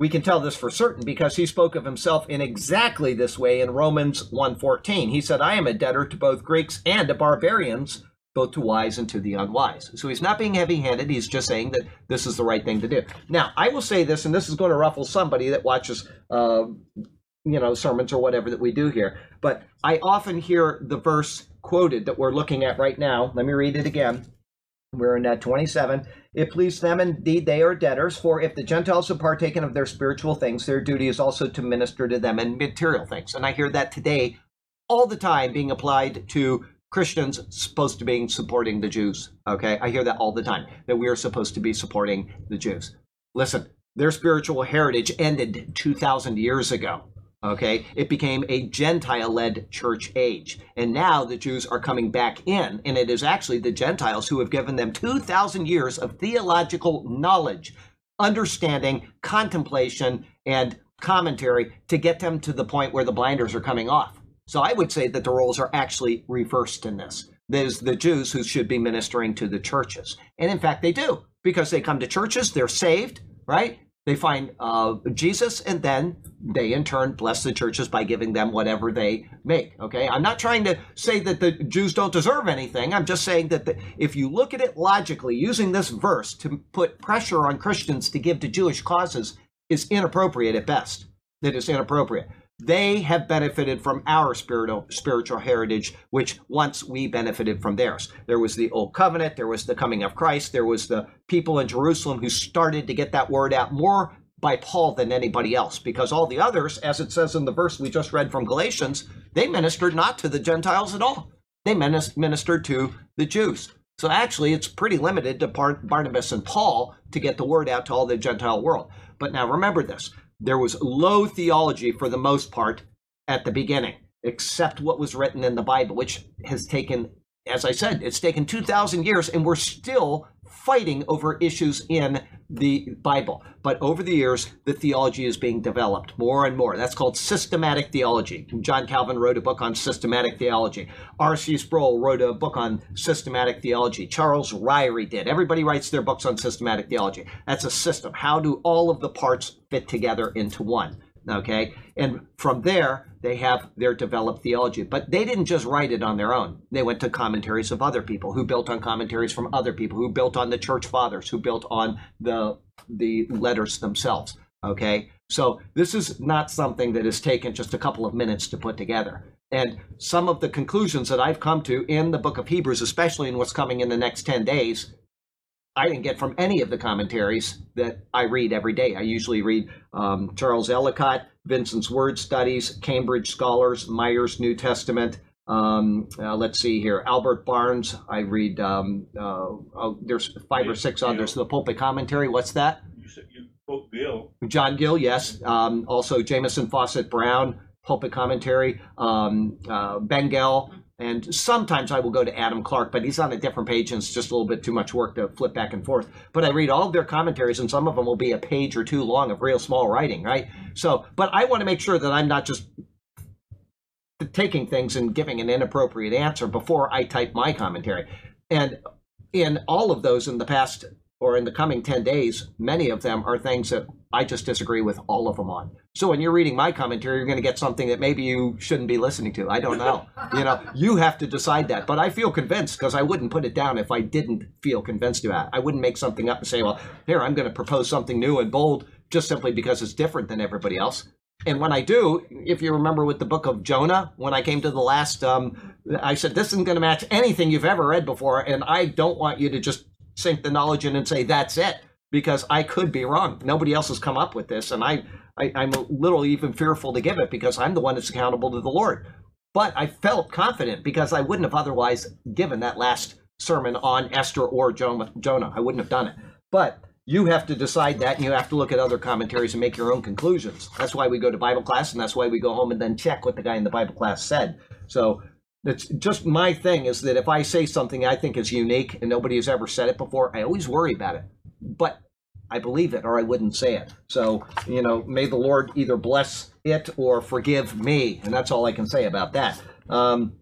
We can tell this for certain because he spoke of himself in exactly this way in Romans 1:14. He said, "I am a debtor to both Greeks and to barbarians, both to wise and to the unwise. So he's not being heavy handed. He's just saying that this is the right thing to do. Now, I will say this, and this is going to ruffle somebody that watches, uh, you know, sermons or whatever that we do here. But I often hear the verse quoted that we're looking at right now. Let me read it again. We're in that 27. It pleased them indeed they are debtors, for if the Gentiles have partaken of their spiritual things, their duty is also to minister to them in material things. And I hear that today all the time being applied to Christians supposed to be supporting the Jews. Okay, I hear that all the time that we are supposed to be supporting the Jews. Listen, their spiritual heritage ended 2,000 years ago. Okay, it became a Gentile led church age. And now the Jews are coming back in, and it is actually the Gentiles who have given them 2,000 years of theological knowledge, understanding, contemplation, and commentary to get them to the point where the blinders are coming off. So I would say that the roles are actually reversed in this. There's the Jews who should be ministering to the churches. And in fact, they do because they come to churches, they're saved, right? They find uh, Jesus, and then they in turn bless the churches by giving them whatever they make. Okay, I'm not trying to say that the Jews don't deserve anything. I'm just saying that the, if you look at it logically, using this verse to put pressure on Christians to give to Jewish causes is inappropriate at best. It is inappropriate. They have benefited from our spiritual spiritual heritage, which once we benefited from theirs. There was the old covenant, there was the coming of Christ, there was the people in Jerusalem who started to get that word out more by Paul than anybody else, because all the others, as it says in the verse we just read from Galatians, they ministered not to the Gentiles at all. They ministered to the Jews. So actually, it's pretty limited to Barnabas and Paul to get the word out to all the Gentile world. But now remember this there was low theology for the most part at the beginning, except what was written in the Bible, which has taken, as I said, it's taken 2,000 years, and we're still fighting over issues in the Bible. But over the years, the theology is being developed more and more. That's called systematic theology. John Calvin wrote a book on systematic theology. R.C. Sproul wrote a book on systematic theology. Charles Ryrie did. Everybody writes their books on systematic theology. That's a system. How do all of the parts fit together into one? Okay. And from there, they have their developed theology. But they didn't just write it on their own. They went to commentaries of other people who built on commentaries from other people, who built on the church fathers, who built on the the letters themselves. Okay. So this is not something that has taken just a couple of minutes to put together. And some of the conclusions that I've come to in the book of Hebrews, especially in what's coming in the next 10 days, I didn't get from any of the commentaries that I read every day. I usually read um, Charles Ellicott, Vincent's Word Studies, Cambridge Scholars, Meyer's New Testament. Um, uh, let's see here, Albert Barnes. I read. Um, uh, oh, there's five or six others. The Pulpit Commentary. What's that? You said you quote Gill. John Gill, yes. Um, also Jamieson Fausset Brown, Pulpit Commentary. Um, uh, Bengel. And sometimes I will go to Adam Clarke, but he's on a different page and it's just a little bit too much work to flip back and forth. But I read all of their commentaries and some of them will be a page or two long of real small writing, right? So, but I want to make sure that I'm not just taking things and giving an inappropriate answer before I type my commentary. And in all of those in the past or in the coming 10 days, many of them are things that I just disagree with all of them on. So when you're reading my commentary, you're going to get something that maybe you shouldn't be listening to. I don't know. you know, you have to decide that. But I feel convinced because I wouldn't put it down if I didn't feel convinced to it. I wouldn't make something up and say, well, here, I'm going to propose something new and bold just simply because it's different than everybody else. And when I do, if you remember with the book of Jonah, when I came to the last, um, I said, this isn't going to match anything you've ever read before. And I don't want you to just sink the knowledge in and say, that's it because I could be wrong. Nobody else has come up with this, and I, I am a little even fearful to give it because I'm the one that's accountable to the Lord. But I felt confident because I wouldn't have otherwise given that last sermon on Esther or Jonah. I wouldn't have done it. But you have to decide that, and you have to look at other commentaries and make your own conclusions. That's why we go to Bible class, and that's why we go home and then check what the guy in the Bible class said. So it's just my thing is that if I say something I think is unique and nobody has ever said it before, I always worry about it but I believe it or I wouldn't say it. So, you know, may the Lord either bless it or forgive me. And that's all I can say about that. Um,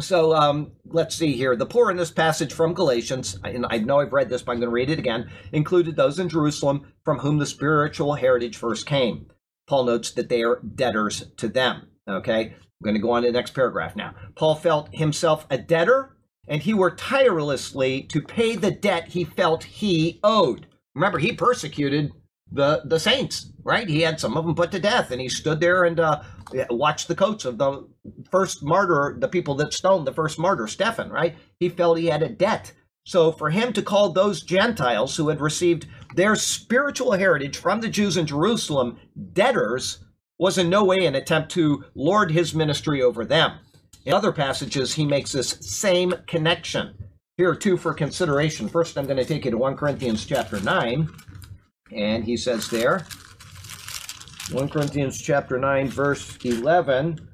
so um, let's see here. The poor in this passage from Galatians, and I know I've read this, but I'm going to read it again, included those in Jerusalem from whom the spiritual heritage first came. Paul notes that they are debtors to them. Okay, I'm going to go on to the next paragraph now. Paul felt himself a debtor and he worked tirelessly to pay the debt he felt he owed. Remember, he persecuted the the saints, right? He had some of them put to death, and he stood there and uh, watched the coats of the first martyr, the people that stoned the first martyr, Stephen, right? He felt he had a debt. So for him to call those Gentiles who had received their spiritual heritage from the Jews in Jerusalem debtors was in no way an attempt to lord his ministry over them. In other passages, he makes this same connection. Here are two for consideration. First, I'm going to take you to 1 Corinthians chapter 9, and he says there, 1 Corinthians chapter 9, verse 11,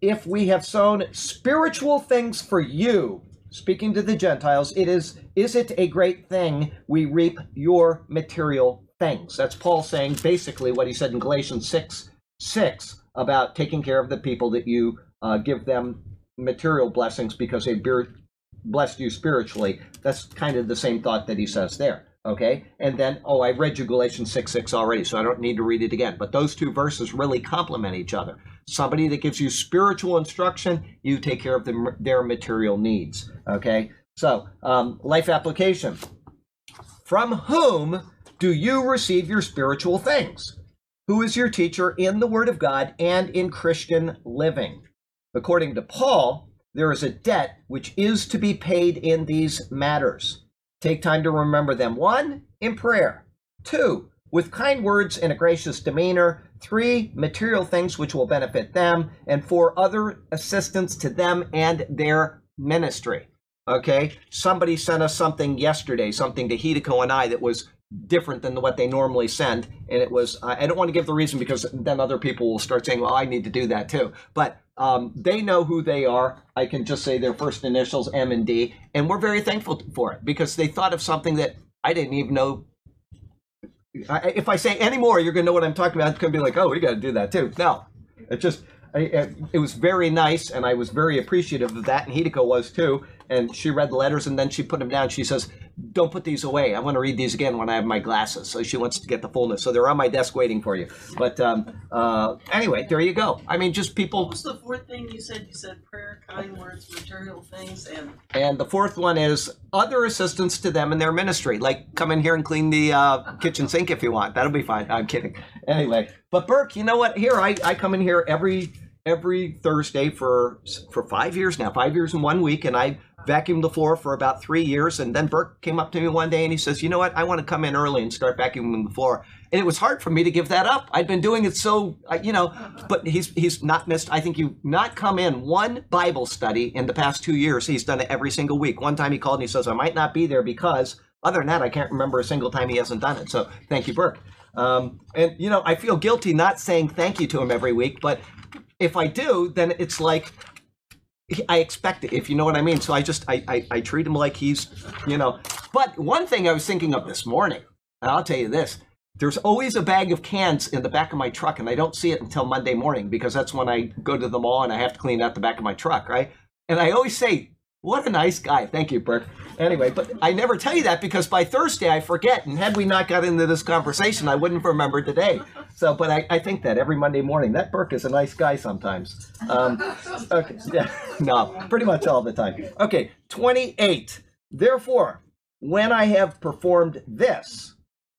if we have sown spiritual things for you, speaking to the Gentiles, it is is it a great thing we reap your material things? That's Paul saying basically what he said in Galatians 6 6 about taking care of the people that you uh, give them material blessings because they blessed you spiritually. That's kind of the same thought that he says there. Okay, and then oh, I read you Galatians six six already, so I don't need to read it again. But those two verses really complement each other. Somebody that gives you spiritual instruction, you take care of the, their material needs. Okay, so um, life application. From whom do you receive your spiritual things? Who is your teacher in the Word of God and in Christian living? According to Paul, there is a debt which is to be paid in these matters. Take time to remember them. One, in prayer. Two, with kind words and a gracious demeanor. Three, material things which will benefit them. And four, other assistance to them and their ministry. Okay? Somebody sent us something yesterday, something to Hideko and I that was different than what they normally send. And it was, I don't want to give the reason because then other people will start saying, well, I need to do that too. But um, they know who they are. I can just say their first initials, M and D. And we're very thankful for it because they thought of something that I didn't even know. I, if I say any more, you're going to know what I'm talking about. It's going to be like, oh, we got to do that too. No, it just, I, it was very nice, and I was very appreciative of that, and Hideko was too. And she read the letters, and then she put them down. She says, "Don't put these away. I want to read these again when I have my glasses." So she wants to get the fullness. So they're on my desk waiting for you. But um, uh, anyway, there you go. I mean, just people. What was the fourth thing you said? You said prayer, kind words, material things, and. And the fourth one is other assistance to them in their ministry, like come in here and clean the uh, kitchen sink if you want. That'll be fine. I'm kidding. Anyway, but Burke, you know what? Here I, I come in here every every Thursday for for five years now, five years in one week, and I vacuumed the floor for about three years. And then Burke came up to me one day and he says, "You know what? I want to come in early and start vacuuming the floor." And it was hard for me to give that up. I'd been doing it so, you know. But he's he's not missed. I think you not come in one Bible study in the past two years. He's done it every single week. One time he called and he says, "I might not be there because." Other than that, I can't remember a single time he hasn't done it. So thank you, Burke. Um, and you know, I feel guilty not saying thank you to him every week, but if I do, then it's like I expect it, if you know what I mean. So I just I, I, I treat him like he's, you know. But one thing I was thinking of this morning, and I'll tell you this: there's always a bag of cans in the back of my truck, and I don't see it until Monday morning because that's when I go to the mall and I have to clean out the back of my truck, right? And I always say, "What a nice guy." Thank you, Burke. Anyway, but I never tell you that because by Thursday I forget, and had we not got into this conversation, I wouldn't remember today. So, but I, I think that every Monday morning, that Burke is a nice guy sometimes. Um, okay, yeah, no, pretty much all the time. Okay, 28. Therefore, when I have performed this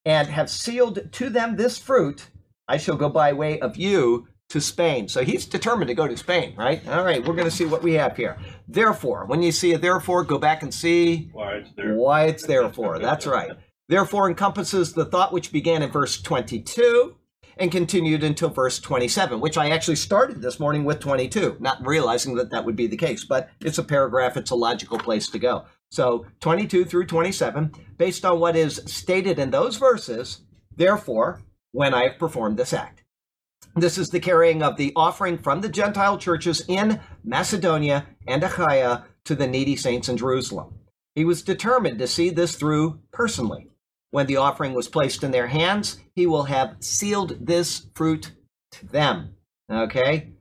and have sealed to them this fruit, I shall go by way of you to Spain. So he's determined to go to Spain, right? All right, we're going to see what we have here. Therefore, when you see a therefore, go back and see why it's there. Why it's therefore. That's right. Therefore encompasses the thought which began in verse 22 and continued until verse 27, which I actually started this morning with 22, not realizing that that would be the case, but it's a paragraph, it's a logical place to go. So 22 through 27, based on what is stated in those verses, therefore, when I have performed this act. This is the carrying of the offering from the Gentile churches in Macedonia and Achaia to the needy saints in Jerusalem. He was determined to see this through personally. When the offering was placed in their hands, he will have sealed this fruit to them. Okay?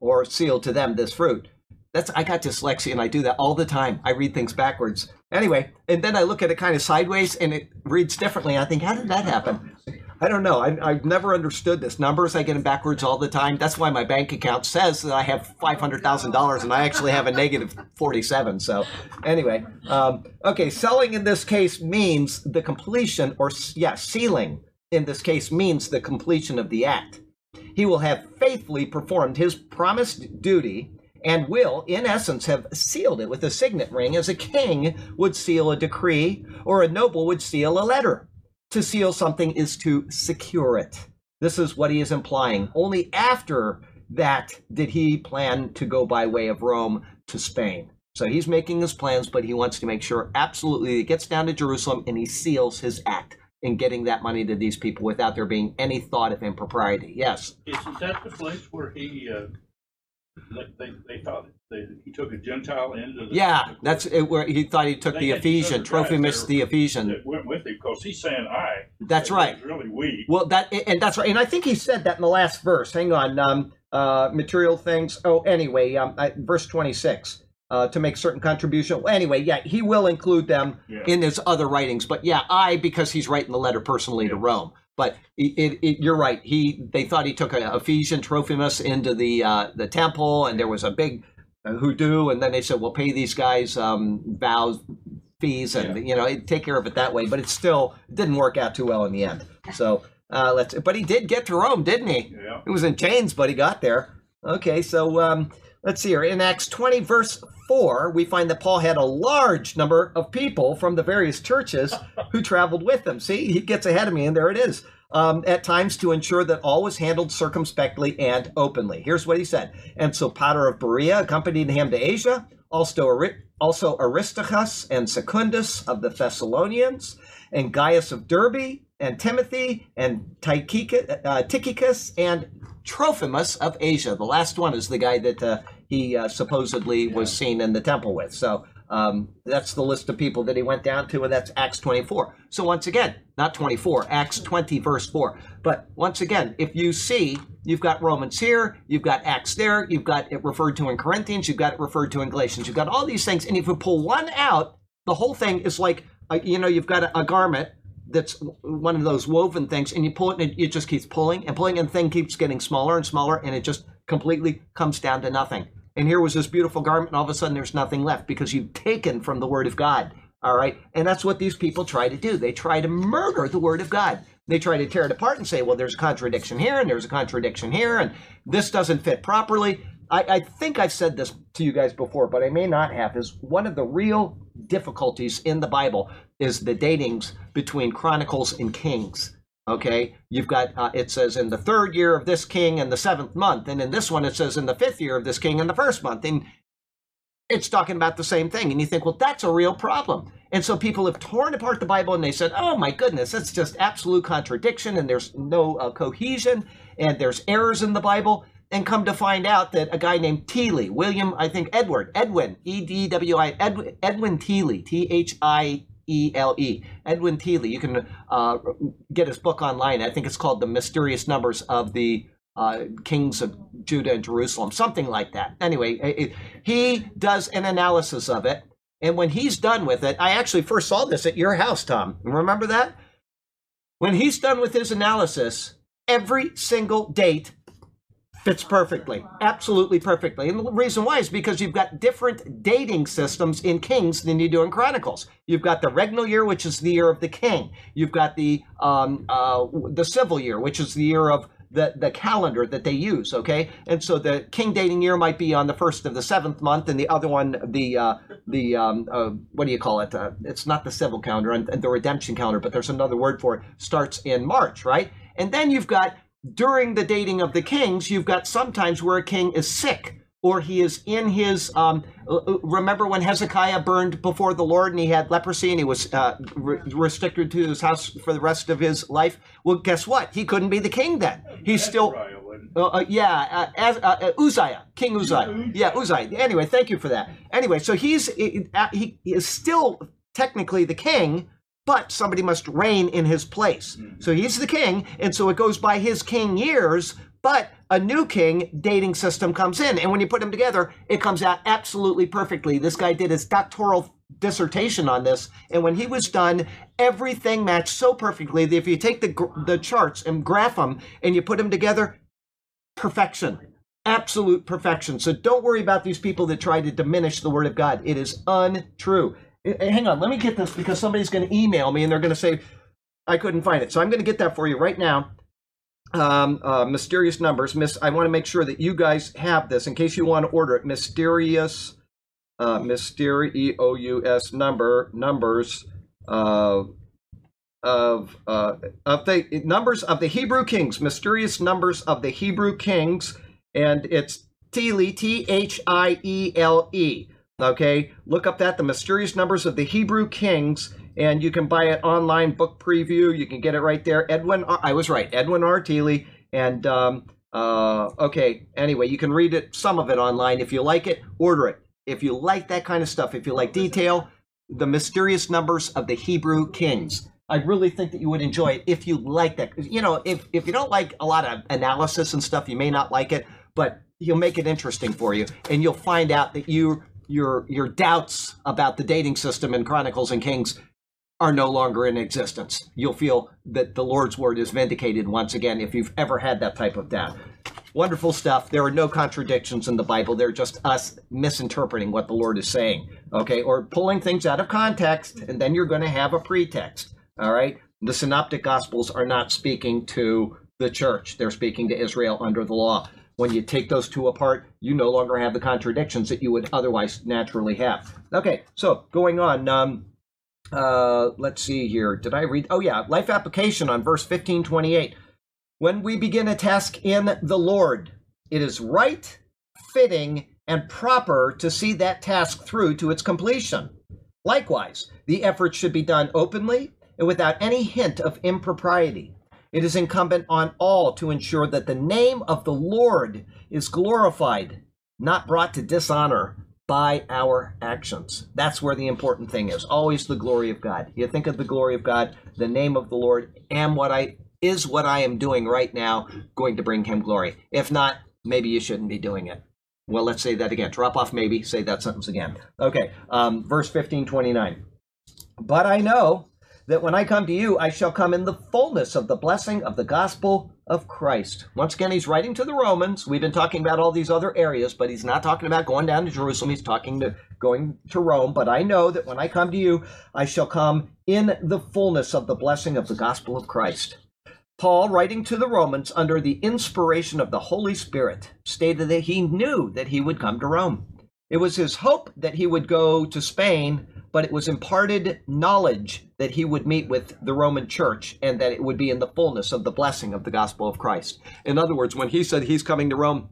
Or sealed to them this fruit. That's I got dyslexia and I do that all the time. I read things backwards. Anyway, and then I look at it kind of sideways and it reads differently. I think, how did that happen? I don't know. I, have never understood this. Numbers, I get them backwards all the time. That's why my bank account says that I have $500,000 and I actually have a negative 47. So, anyway, um, okay, selling in this case means the completion, or yeah, sealing in this case means the completion of the act. He will have faithfully performed his promised duty and will, in essence, have sealed it with a signet ring as a king would seal a decree or a noble would seal a letter. To seal something is to secure it. This is what he is implying. Only after that did he plan to go by way of Rome to Spain. So he's making his plans, but he wants to make sure absolutely he gets down to Jerusalem and he seals his act in getting that money to these people without there being any thought of impropriety. Yes. Is, is that the place where he, uh, they, they thought they, he took a Gentile into the. Yeah, that's it, where he thought he took They the Ephesian, Trophimus the Ephesian. That went with him because he's saying I. That's right. Really weak. Well, that and that's right, and I think he said that in the last verse. Hang on, um, uh, material things. Oh, anyway, um, I, verse twenty six. Uh, to make certain contribution. Well, anyway, yeah, he will include them Yeah. in his other writings. But yeah, I because he's writing the letter personally to Rome. But it, it, you're right. He they thought he took a Ephesian Trophimus into the uh, the temple, and there was a big uh, hoodoo, and then they said, "Well, pay these guys um, vows fees, and you know, take care of it that way." But it still didn't work out too well in the end. So uh, let's. But he did get to Rome, didn't he? Yeah. He was in chains, but he got there. Okay, so um, let's see here. In Acts 20, verse 4, we find that Paul had a large number of people from the various churches who traveled with him. See, he gets ahead of me, and there it is. Um, at times to ensure that all was handled circumspectly and openly. Here's what he said. And Sopater of Berea accompanied him to Asia, also, also Aristarchus and Secundus of the Thessalonians, and Gaius of Derbe, and Timothy, and Tychicus, uh, Tychicus, and Trophimus of Asia. The last one is the guy that uh, he uh, supposedly was seen in the temple with. So um, that's the list of people that he went down to, and that's Acts 24. So once again, not 24, Acts 20, verse 4. But once again, if you see, you've got Romans here, you've got Acts there, you've got it referred to in Corinthians, you've got it referred to in Galatians, you've got all these things, and if you pull one out, the whole thing is like, uh, you know, you've got a, a garment that's one of those woven things, and you pull it, and it, it just keeps pulling and pulling, and the thing keeps getting smaller and smaller, and it just completely comes down to nothing. And here was this beautiful garment, and all of a sudden there's nothing left because you've taken from the Word of God. All right. And that's what these people try to do. They try to murder the Word of God. They try to tear it apart and say, well, there's a contradiction here, and there's a contradiction here, and this doesn't fit properly. I, I think I've said this to you guys before, but I may not have. Is one of the real difficulties in the Bible is the datings between Chronicles and Kings. Okay, you've got uh, it says in the third year of this king and the seventh month, and in this one it says in the fifth year of this king and the first month, and it's talking about the same thing. And you think, well, that's a real problem. And so people have torn apart the Bible and they said, oh my goodness, that's just absolute contradiction, and there's no uh, cohesion, and there's errors in the Bible. And come to find out that a guy named Thiele, William, I think Edward, Edwin, E D W I, Edwin, Edwin Thiele, T H I E L E. Edwin Thiele. You can uh, get his book online. I think it's called The Mysterious Numbers of the uh, Kings of Judah and Jerusalem, something like that. Anyway, it- he does an analysis of it. And when he's done with it, I actually first saw this at your house, Tom. Remember that? When he's done with his analysis, every single date fits perfectly, absolutely perfectly. And the reason why is because you've got different dating systems in Kings than you do in Chronicles. You've got the regnal year, which is the year of the king. You've got the um, uh, the civil year, which is the year of the, the calendar that they use. Okay, and so the king dating year might be on the first of the seventh month, and the other one, the uh, the um, uh, what do you call it? Uh, it's not the civil calendar and the redemption calendar, but there's another word for it. Starts in March, right? And then you've got during the dating of the kings, you've got sometimes where a king is sick or he is in his. Um, uh, uh, remember when Hezekiah burned before the Lord and he had leprosy and he was uh, re- restricted to his house for the rest of his life? Well, guess what? He couldn't be the king then. He's still. Uh, uh, yeah, uh, as, Uzziah, King Uzziah. Yeah, Uzziah. Anyway, thank you for that. Anyway, so he's he, he is still technically the king, but somebody must reign in his place. Mm-hmm. So he's the king, and so it goes by his king years. But a new king dating system comes in, and when you put them together, it comes out absolutely perfectly. This guy did his doctoral dissertation on this, and when he was done, everything matched so perfectly that if you take the the charts and graph them and you put them together, perfection absolute perfection so don't worry about these people that try to diminish the word of god it is untrue hang on let me get this because somebody's going to email me and they're going to say i couldn't find it. So i'm going to get that for you right now. Um, uh, mysterious numbers. Miss i want to make sure that you guys have this in case you want to order it. Mysterious uh, mysterious E O U S number numbers uh, of uh, of the numbers of the Hebrew kings, mysterious numbers of the Hebrew kings, and it's Thiele, T H I E L E. Okay, look up that, The Mysterious Numbers of the Hebrew Kings, and you can buy it online, book preview. You can get it right there. Edwin, I was right, Edwin R. Thiele. And, um, uh, okay, anyway, you can read it, some of it online. If you like it, order it. If you like that kind of stuff, if you like detail, The Mysterious Numbers of the Hebrew Kings. I really think that you would enjoy it if you like that. You know, if, if you don't like a lot of analysis and stuff, you may not like it, but he'll make it interesting for you. And you'll find out that you your your doubts about the dating system in Chronicles and Kings are no longer in existence. You'll feel that the Lord's word is vindicated once again if you've ever had that type of doubt. Wonderful stuff. There are no contradictions in the Bible. They're just us misinterpreting what the Lord is saying, okay, or pulling things out of context, and then you're going to have a pretext, all right? The synoptic gospels are not speaking to the church, they're speaking to Israel under the law. When you take those two apart, you no longer have the contradictions that you would otherwise naturally have. Okay, so going on. Um, uh, let's see here. Did I read? Oh, yeah. Life application on verse 1528. When we begin a task in the Lord, it is right, fitting, and proper to see that task through to its completion. Likewise, the effort should be done openly and without any hint of impropriety. It is incumbent on all to ensure that the name of the Lord is glorified, not brought to dishonor by our actions. That's where the important thing is. Always the glory of God. You think of the glory of God, the name of the Lord, and what I is what I am doing right now going to bring him glory. If not, maybe you shouldn't be doing it. Well, let's say that again. Drop off maybe, say that sentence again. Okay, um, verse 15, 29. But I know that when I come to you, I shall come in the fullness of the blessing of the gospel of Christ. Once again, he's writing to the Romans. We've been talking about all these other areas, but he's not talking about going down to Jerusalem. He's talking to going to Rome. But I know that when I come to you, I shall come in the fullness of the blessing of the gospel of Christ. Paul, writing to the Romans under the inspiration of the Holy Spirit, stated that he knew that he would come to Rome. It was his hope that he would go to Spain but it was imparted knowledge that he would meet with the Roman church and that it would be in the fullness of the blessing of the gospel of Christ. In other words, when he said he's coming to Rome,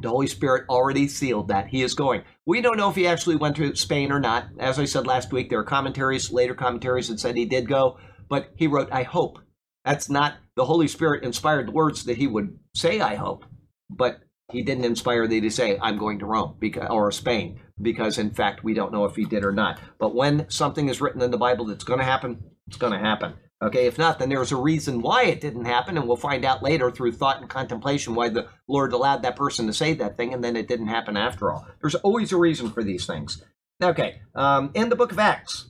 the Holy Spirit already sealed that he is going. We don't know if he actually went to Spain or not. As I said last week, there are commentaries, later commentaries that said he did go, but he wrote, I hope. That's not the Holy Spirit inspired words that he would say, I hope, but he didn't inspire thee to say, I'm going to Rome or Spain because in fact we don't know if he did or not. But when something is written in the Bible that's going to happen, it's going to happen. Okay, if not, then there's a reason why it didn't happen, and we'll find out later through thought and contemplation why the Lord allowed that person to say that thing, and then it didn't happen after all. There's always a reason for these things. Okay, um, in the book of Acts,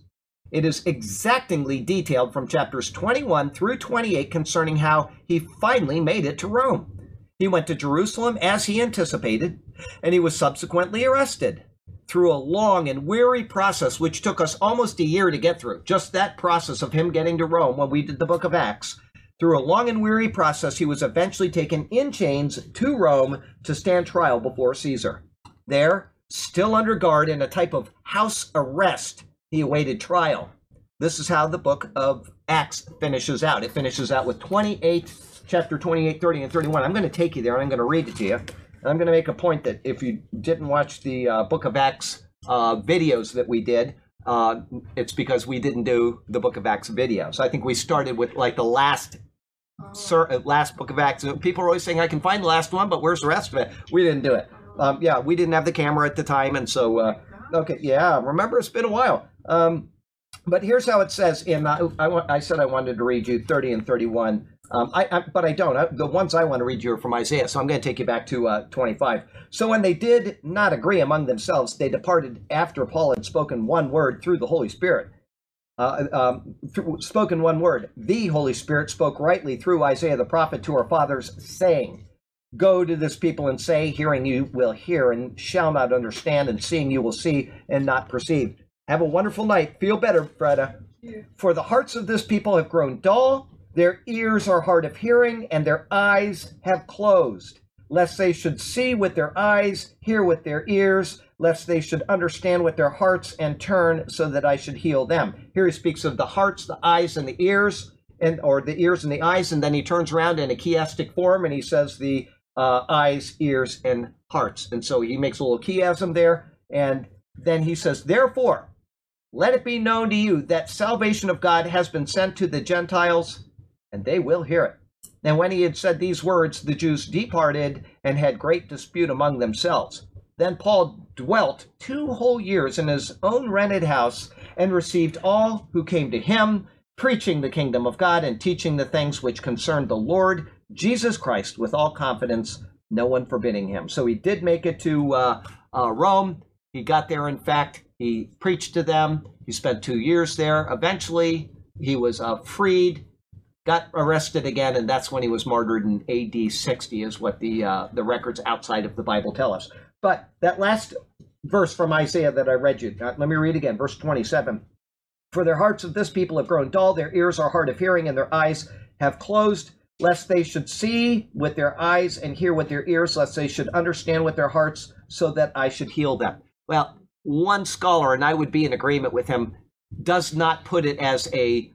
it is exactingly detailed from chapters 21 through 28 concerning how he finally made it to Rome. He went to Jerusalem as he anticipated, and he was subsequently arrested through a long and weary process, which took us almost a year to get through. Just that process of him getting to Rome when we did the book of Acts. Through a long and weary process, he was eventually taken in chains to Rome to stand trial before Caesar. There, still under guard in a type of house arrest, he awaited trial. This is how the book of Acts finishes out. It finishes out with 28, chapter 28, 30, and 31. I'm going to take you there and I'm going to read it to you. I'm going to make a point that if you didn't watch the uh, Book of Acts uh, videos that we did, uh, it's because we didn't do the Book of Acts videos. I think we started with like the last sir, uh, last Book of Acts. People are always saying I can find the last one, but where's the rest of it? We didn't do it. Um, yeah, we didn't have the camera at the time, and so uh, okay, yeah. Remember, it's been a while. Um, but here's how it says in uh, I, I said I wanted to read you 30 and 31 um, I, I, but I don't. I, the ones I want to read you are from Isaiah, so I'm going to take you back to uh, 25. So when they did not agree among themselves, they departed after Paul had spoken one word through the Holy Spirit. Uh, um, spoken one word. The Holy Spirit spoke rightly through Isaiah the prophet to our fathers, saying, Go to this people and say, Hearing you will hear and shall not understand, and seeing you will see and not perceive. Have a wonderful night. Feel better, Freda. For the hearts of this people have grown dull their ears are hard of hearing, and their eyes have closed, lest they should see with their eyes, hear with their ears, lest they should understand with their hearts and turn so that I should heal them. Here he speaks of the hearts, the eyes, and the ears, and or the ears and the eyes, and then he turns around in a chiastic form and he says the uh, eyes, ears, and hearts. And so he makes a little chiasm there. And then he says, Therefore, let it be known to you that salvation of God has been sent to the Gentiles, and they will hear it. And when he had said these words, the Jews departed and had great dispute among themselves. Then Paul dwelt two whole years in his own rented house and received all who came to him, preaching the kingdom of God and teaching the things which concerned the Lord Jesus Christ with all confidence, no one forbidding him. So he did make it to uh, uh, Rome. He got there, in fact, he preached to them. He spent two years there. Eventually, he was uh, freed, got arrested again, and that's when he was martyred in AD 60, is what the uh, the records outside of the Bible tell us. But that last verse from Isaiah that I read you, uh, let me read again, verse 27. For their hearts of this people have grown dull, their ears are hard of hearing, and their eyes have closed, lest they should see with their eyes and hear with their ears, lest they should understand with their hearts, so that I should heal them. Well, one scholar, and I would be in agreement with him, does not put it as a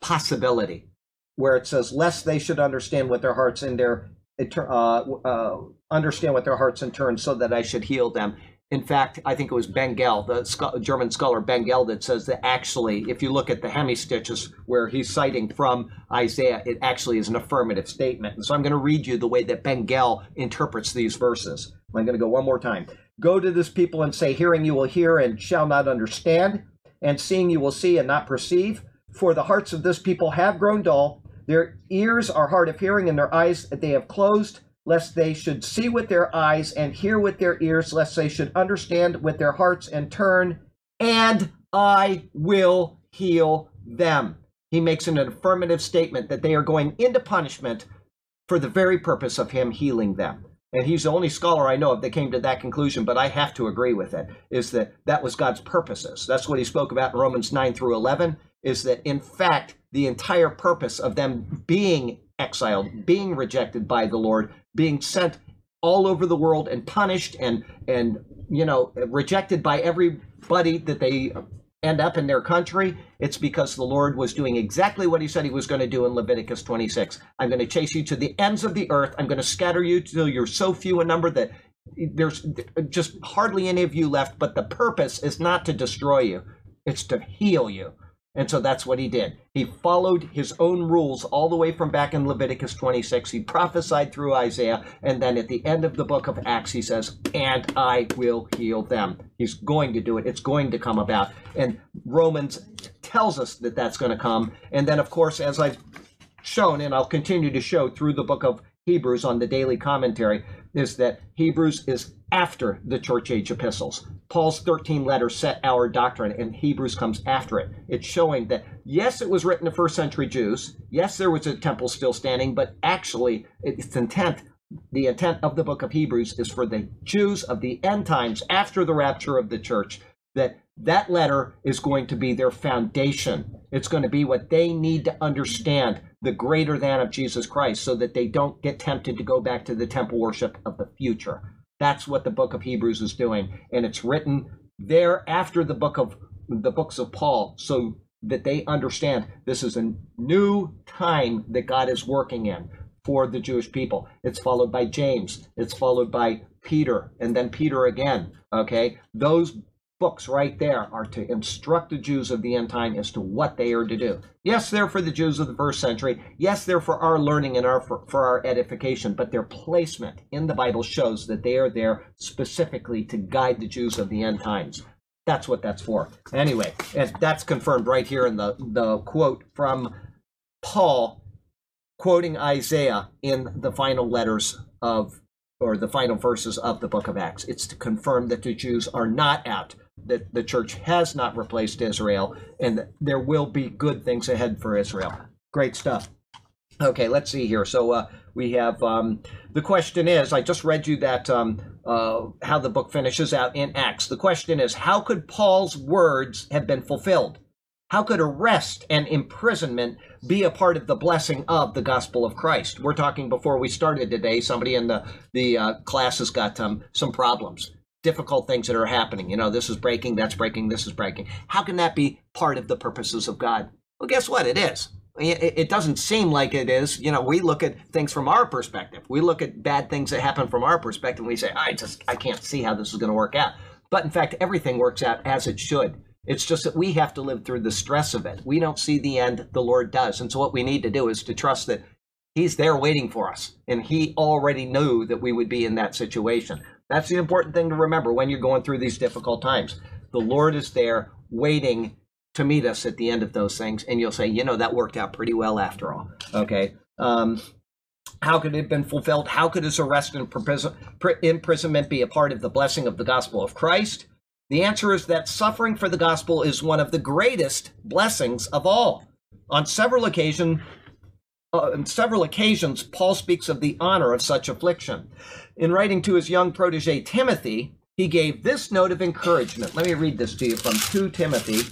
possibility, where it says, lest they should understand with their hearts and their uh, uh, understand with their hearts in turn, so that I should heal them. In fact, I think it was Bengel, the German scholar Bengel, that says that actually, if you look at the hemistitches where he's citing from Isaiah, it actually is an affirmative statement. And so I'm going to read you the way that Bengel interprets these verses. I'm going to go one more time. Go to this people and say, Hearing you will hear and shall not understand, and seeing you will see and not perceive. For the hearts of this people have grown dull, their ears are hard of hearing, and their eyes they have closed lest they should see with their eyes and hear with their ears, lest they should understand with their hearts and turn, and I will heal them. He makes an affirmative statement that they are going into punishment for the very purpose of him healing them. And he's the only scholar I know of that came to that conclusion, but I have to agree with it, is that that was God's purposes. That's what he spoke about in Romans 9 through 11, is that in fact, the entire purpose of them being exiled, being rejected by the Lord, being sent all over the world and punished and and you know rejected by everybody that they end up in their country it's because the lord was doing exactly what he said he was going to do in leviticus 26 i'm going to chase you to the ends of the earth. I'm going to scatter you till you're so few in number that there's just hardly any of you left but the purpose is not to destroy you it's to heal you and so that's what he did. He followed his own rules all the way from back in Leviticus 26. He prophesied through Isaiah. And then at the end of the book of Acts, he says, And I will heal them. He's going to do it. It's going to come about. And Romans tells us that that's going to come. And then, of course, as I've shown, and I'll continue to show through the book of Hebrews on the daily commentary, is that Hebrews is after the church age epistles. Paul's 13 letters set our doctrine, and Hebrews comes after it. It's showing that, yes, it was written to first century Jews. Yes, there was a temple still standing, but actually, its intent, the intent of the book of Hebrews is for the Jews of the end times after the rapture of the church, that that letter is going to be their foundation. It's going to be what they need to understand the greater than of Jesus Christ so that they don't get tempted to go back to the temple worship of the future. That's what the book of Hebrews is doing. And it's written there after the book of the books of Paul so that they understand this is a new time that God is working in for the Jewish people. It's followed by James, it's followed by Peter, and then Peter again. Okay? Those books right there are to instruct the Jews of the end time as to what they are to do. Yes, they're for the Jews of the first century. Yes, they're for our learning and our for, for our edification, but their placement in the Bible shows that they are there specifically to guide the Jews of the end times. That's what that's for. Anyway, that's confirmed right here in the, the quote from Paul quoting Isaiah in the final letters of or the final verses of the book of Acts. It's to confirm that the Jews are not out that the church has not replaced Israel and there will be good things ahead for Israel. Great stuff. Okay, let's see here. So uh, we have um, the question is I just read you that um, uh, how the book finishes out in Acts. The question is how could Paul's words have been fulfilled? How could arrest and imprisonment be a part of the blessing of the gospel of Christ? We're talking before we started today. Somebody in the the uh, class has got um, some problems difficult things that are happening. You know, this is breaking, that's breaking, this is breaking. How can that be part of the purposes of God? Well, guess what? It is. it, doesn't seem like it is. You know, we look at things from our perspective. We look at bad things that happen from our perspective. and We say, I just I can't see how this is going to work out. But in fact, everything works out as it should. It's just that we have to live through the stress of it. We don't see the end, the Lord does. And so what we need to do is to trust that He's there waiting for us. And He already knew that we would be in that situation. That's the important thing to remember when you're going through these difficult times. The Lord is there waiting to meet us at the end of those things. And you'll say, you know, that worked out pretty well after all. Okay. Um, how could it have been fulfilled? How could his arrest and imprisonment be a part of the blessing of the gospel of Christ? The answer is that suffering for the gospel is one of the greatest blessings of all. On several occasions, Uh, on several occasions, Paul speaks of the honor of such affliction. In writing to his young protege Timothy, he gave this note of encouragement. Let me read this to you from 2 Timothy.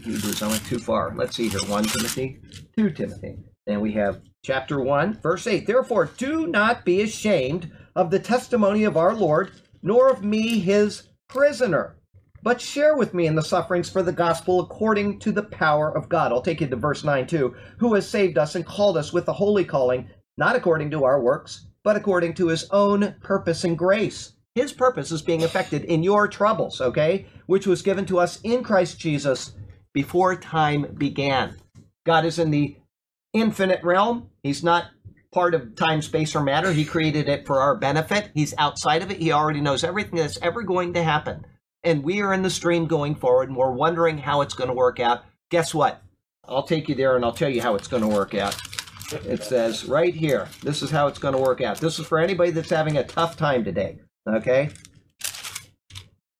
Hebrews, I went too far. Let's see here 1 Timothy, 2 Timothy. And we have chapter 1, verse 8. Therefore, do not be ashamed of the testimony of our Lord nor of me his prisoner, but share with me in the sufferings for the gospel according to the power of God. I'll take you to verse 9 too. Who has saved us and called us with a holy calling, not according to our works, but according to his own purpose and grace. His purpose is being effected in your troubles, okay? Which was given to us in Christ Jesus before time began. God is in the infinite realm. He's not part of time, space, or matter. He created it for our benefit. He's outside of it. He already knows everything that's ever going to happen. And we are in the stream going forward and we're wondering how it's going to work out. Guess what? I'll take you there and I'll tell you how it's going to work out. It says right here, this is how it's going to work out. This is for anybody that's having a tough time today. Okay?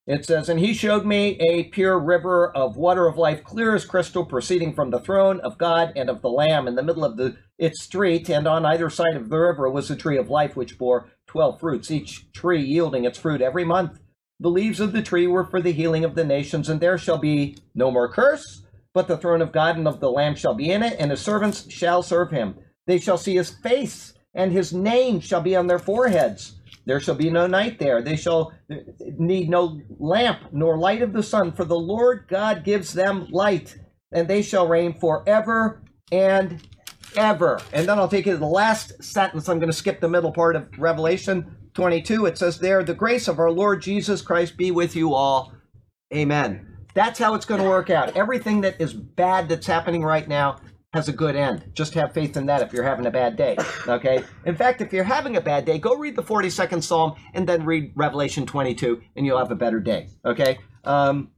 It says, And he showed me a pure river of water of life, clear as crystal, proceeding from the throne of God and of the Lamb in the middle of the its street. And on either side of the river was a tree of life, which bore twelve fruits, each tree yielding its fruit every month. The leaves of the tree were for the healing of the nations, and there shall be no more curse, but the throne of God and of the Lamb shall be in it, and his servants shall serve him. They shall see his face, and his name shall be on their foreheads. There shall be no night there. They shall need no lamp nor light of the sun, for the Lord God gives them light, and they shall reign forever and ever. And then I'll take you to the last sentence. I'm going to skip the middle part of Revelation 22. It says there, The grace of our Lord Jesus Christ be with you all. Amen. That's how it's going to work out. Everything that is bad that's happening right now, has a good end. Just have faith in that if you're having a bad day. Okay? In fact, if you're having a bad day, go read the 42nd Psalm and then read Revelation 22 and you'll have a better day. Okay? Um,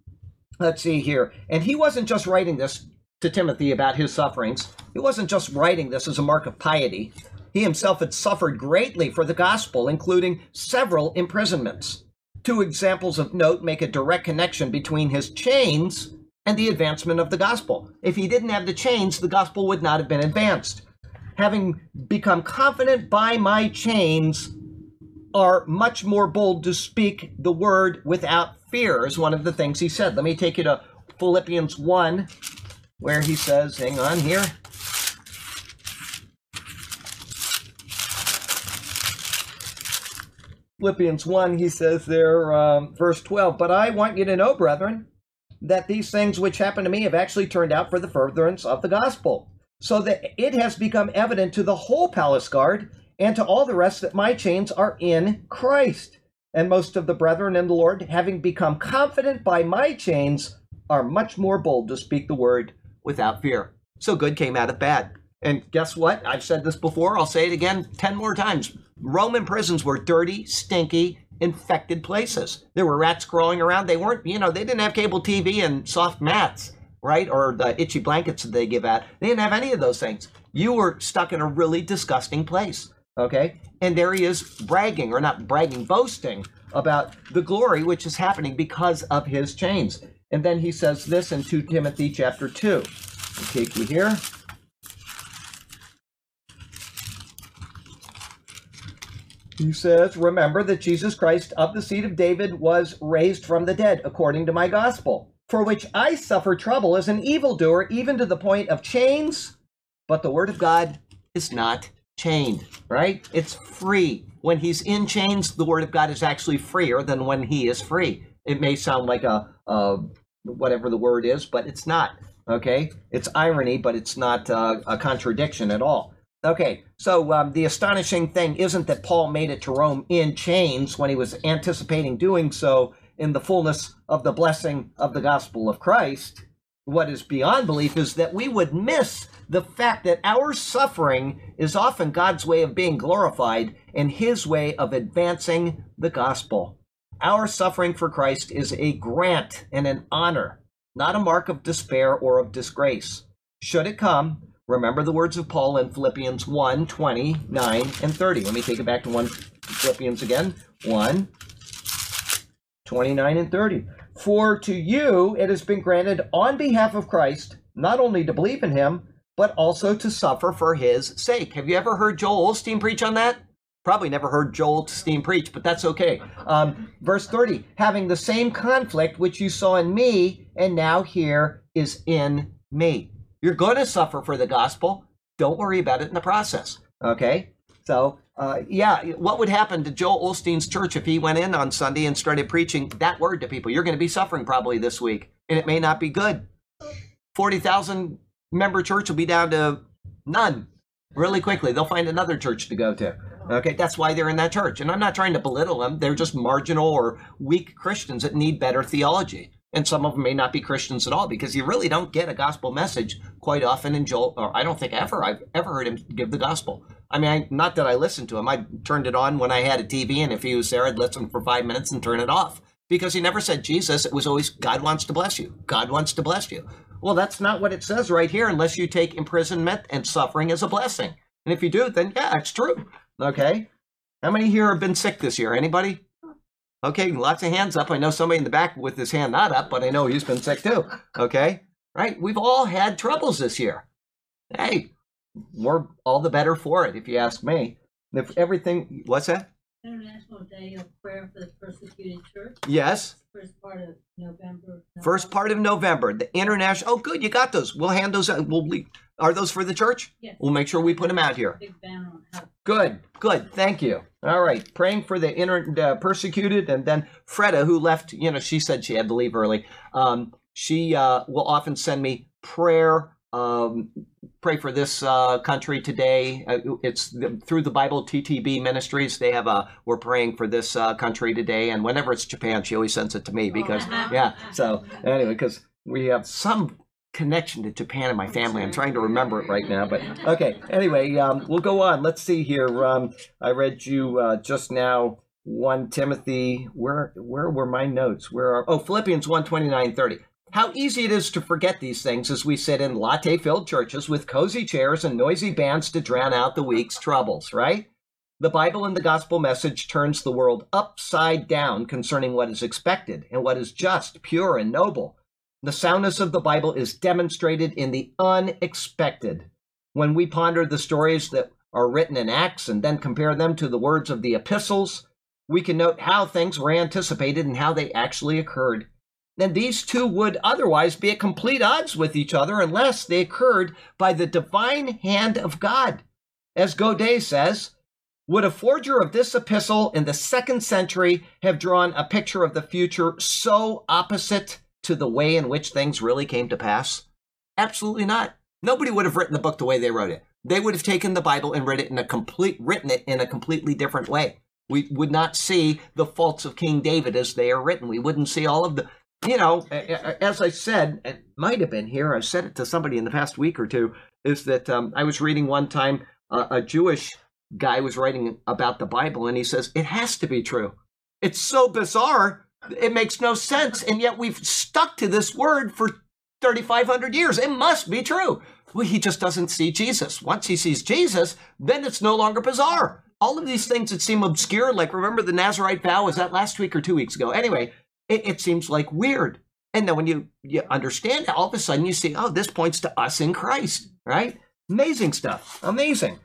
let's see here. And he wasn't just writing this to Timothy about his sufferings, he wasn't just writing this as a mark of piety. He himself had suffered greatly for the gospel, including several imprisonments. Two examples of note make a direct connection between his chains and the advancement of the gospel. If he didn't have the chains, the gospel would not have been advanced. Having become confident by my chains, are much more bold to speak the word without fear, is one of the things he said. Let me take you to Philippians 1, where he says, hang on here. Philippians 1, he says there, um, verse 12, But I want you to know, brethren, that these things which happened to me have actually turned out for the furtherance of the gospel, so that it has become evident to the whole palace guard and to all the rest that my chains are in Christ. And most of the brethren in the Lord, having become confident by my chains, are much more bold to speak the word without fear. So good came out of bad. And guess what? I've said this before, I'll say it again 10 more times. Roman prisons were dirty, stinky, infected places. There were rats crawling around. They weren't, you know, they didn't have cable TV and soft mats, right? Or the itchy blankets that they give out. They didn't have any of those things. You were stuck in a really disgusting place, okay? And there he is bragging, or not bragging, boasting about the glory which is happening because of his chains. And then he says this in 2 Timothy chapter 2. I'll take you here. He says, Remember that Jesus Christ of the seed of David was raised from the dead according to my gospel, for which I suffer trouble as an evildoer, even to the point of chains. But the word of God is not chained, right? It's free. When he's in chains, the word of God is actually freer than when he is free. It may sound like a, a whatever the word is, but it's not. Okay, it's irony, but it's not uh, a contradiction at all. Okay, so um, the astonishing thing isn't that Paul made it to Rome in chains when he was anticipating doing so in the fullness of the blessing of the gospel of Christ. What is beyond belief is that we would miss the fact that our suffering is often God's way of being glorified and his way of advancing the gospel. Our suffering for Christ is a grant and an honor, not a mark of despair or of disgrace. Should it come, remember the words of Paul in Philippians 1 29 and 30. Let me take it back to 1 Philippians again. 1 29 and 30. For to you it has been granted on behalf of Christ not only to believe in him, but also to suffer for his sake. Have you ever heard Joel Osteen preach on that? Probably never heard Joel Osteen preach, but that's okay. Um, verse 30 having the same conflict which you saw in me, and now here is in me. You're going to suffer for the gospel. Don't worry about it in the process. Okay? So, uh, yeah, what would happen to Joel Osteen's church if he went in on Sunday and started preaching that word to people? You're going to be suffering probably this week, and it may not be good. 40,000 member church will be down to none really quickly. They'll find another church to go to. Okay, that's why they're in that church. And I'm not trying to belittle them. They're just marginal or weak Christians that need better theology. And some of them may not be Christians at all because you really don't get a gospel message quite often in Joel, or I don't think ever I've ever heard him give the gospel. I mean, I, not that I listened to him. I turned it on when I had a TV, and if he was there, I'd listen for five minutes and turn it off because he never said Jesus. It was always God wants to bless you. God wants to bless you. Well, that's not what it says right here, unless you take imprisonment and suffering as a blessing. And if you do, then yeah, it's true. Okay. How many here have been sick this year? Anybody? Okay, lots of hands up. I know somebody in the back with his hand not up, but I know he's been sick too. Okay. Right? We've all had troubles this year. Hey, we're all the better for it, if you ask me. If everything, what's that? International Day of Prayer for the Persecuted Church. Yes. First part of November. First part of November, the international. Oh, good, you got those. We'll hand those out. We'll are those for the church? Yes. We'll make sure we put them out here. Big banner on how. Good, good. Thank you. All right, praying for the inter uh, persecuted, and then Freda, who left. You know, she said she had to leave early. Um, she uh, will often send me prayer um, pray for this uh, country today. Uh, it's through the Bible TTB Ministries. They have a we're praying for this uh, country today, and whenever it's Japan, she always sends it to me because oh. yeah. So anyway, because we have some connection to Japan in my family. I'm trying to remember it right now, but okay. Anyway, um, we'll go on. Let's see here. Um, I read you uh, just now. 1 Timothy, where where were my notes? Where are oh Philippians 1 29 30. How easy it is to forget these things as we sit in latte filled churches with cozy chairs and noisy bands to drown out the week's troubles, right? The Bible and the gospel message turns the world upside down concerning what is expected and what is just, pure, and noble. The soundness of the Bible is demonstrated in the unexpected. When we ponder the stories that are written in Acts and then compare them to the words of the epistles, we can note how things were anticipated and how they actually occurred then these two would otherwise be at complete odds with each other unless they occurred by the divine hand of God. As Godet says, would a forger of this epistle in the second century have drawn a picture of the future so opposite to the way in which things really came to pass? Absolutely not. Nobody would have written the book the way they wrote it. They would have taken the Bible and read it in a complete written it in a completely different way. We would not see the faults of King David as they are written. We wouldn't see all of the you know, as I said, it might have been here. I've said it to somebody in the past week or two. Is that um, I was reading one time a Jewish guy was writing about the Bible, and he says it has to be true. It's so bizarre, it makes no sense, and yet we've stuck to this word for 3,500 years. It must be true. Well, he just doesn't see Jesus. Once he sees Jesus, then it's no longer bizarre. All of these things that seem obscure, like remember the Nazarite vow, was that last week or two weeks ago? Anyway, it, it seems like weird. And then when you, you understand it, all of a sudden you see, oh, this points to us in Christ, right? Amazing stuff. Amazing.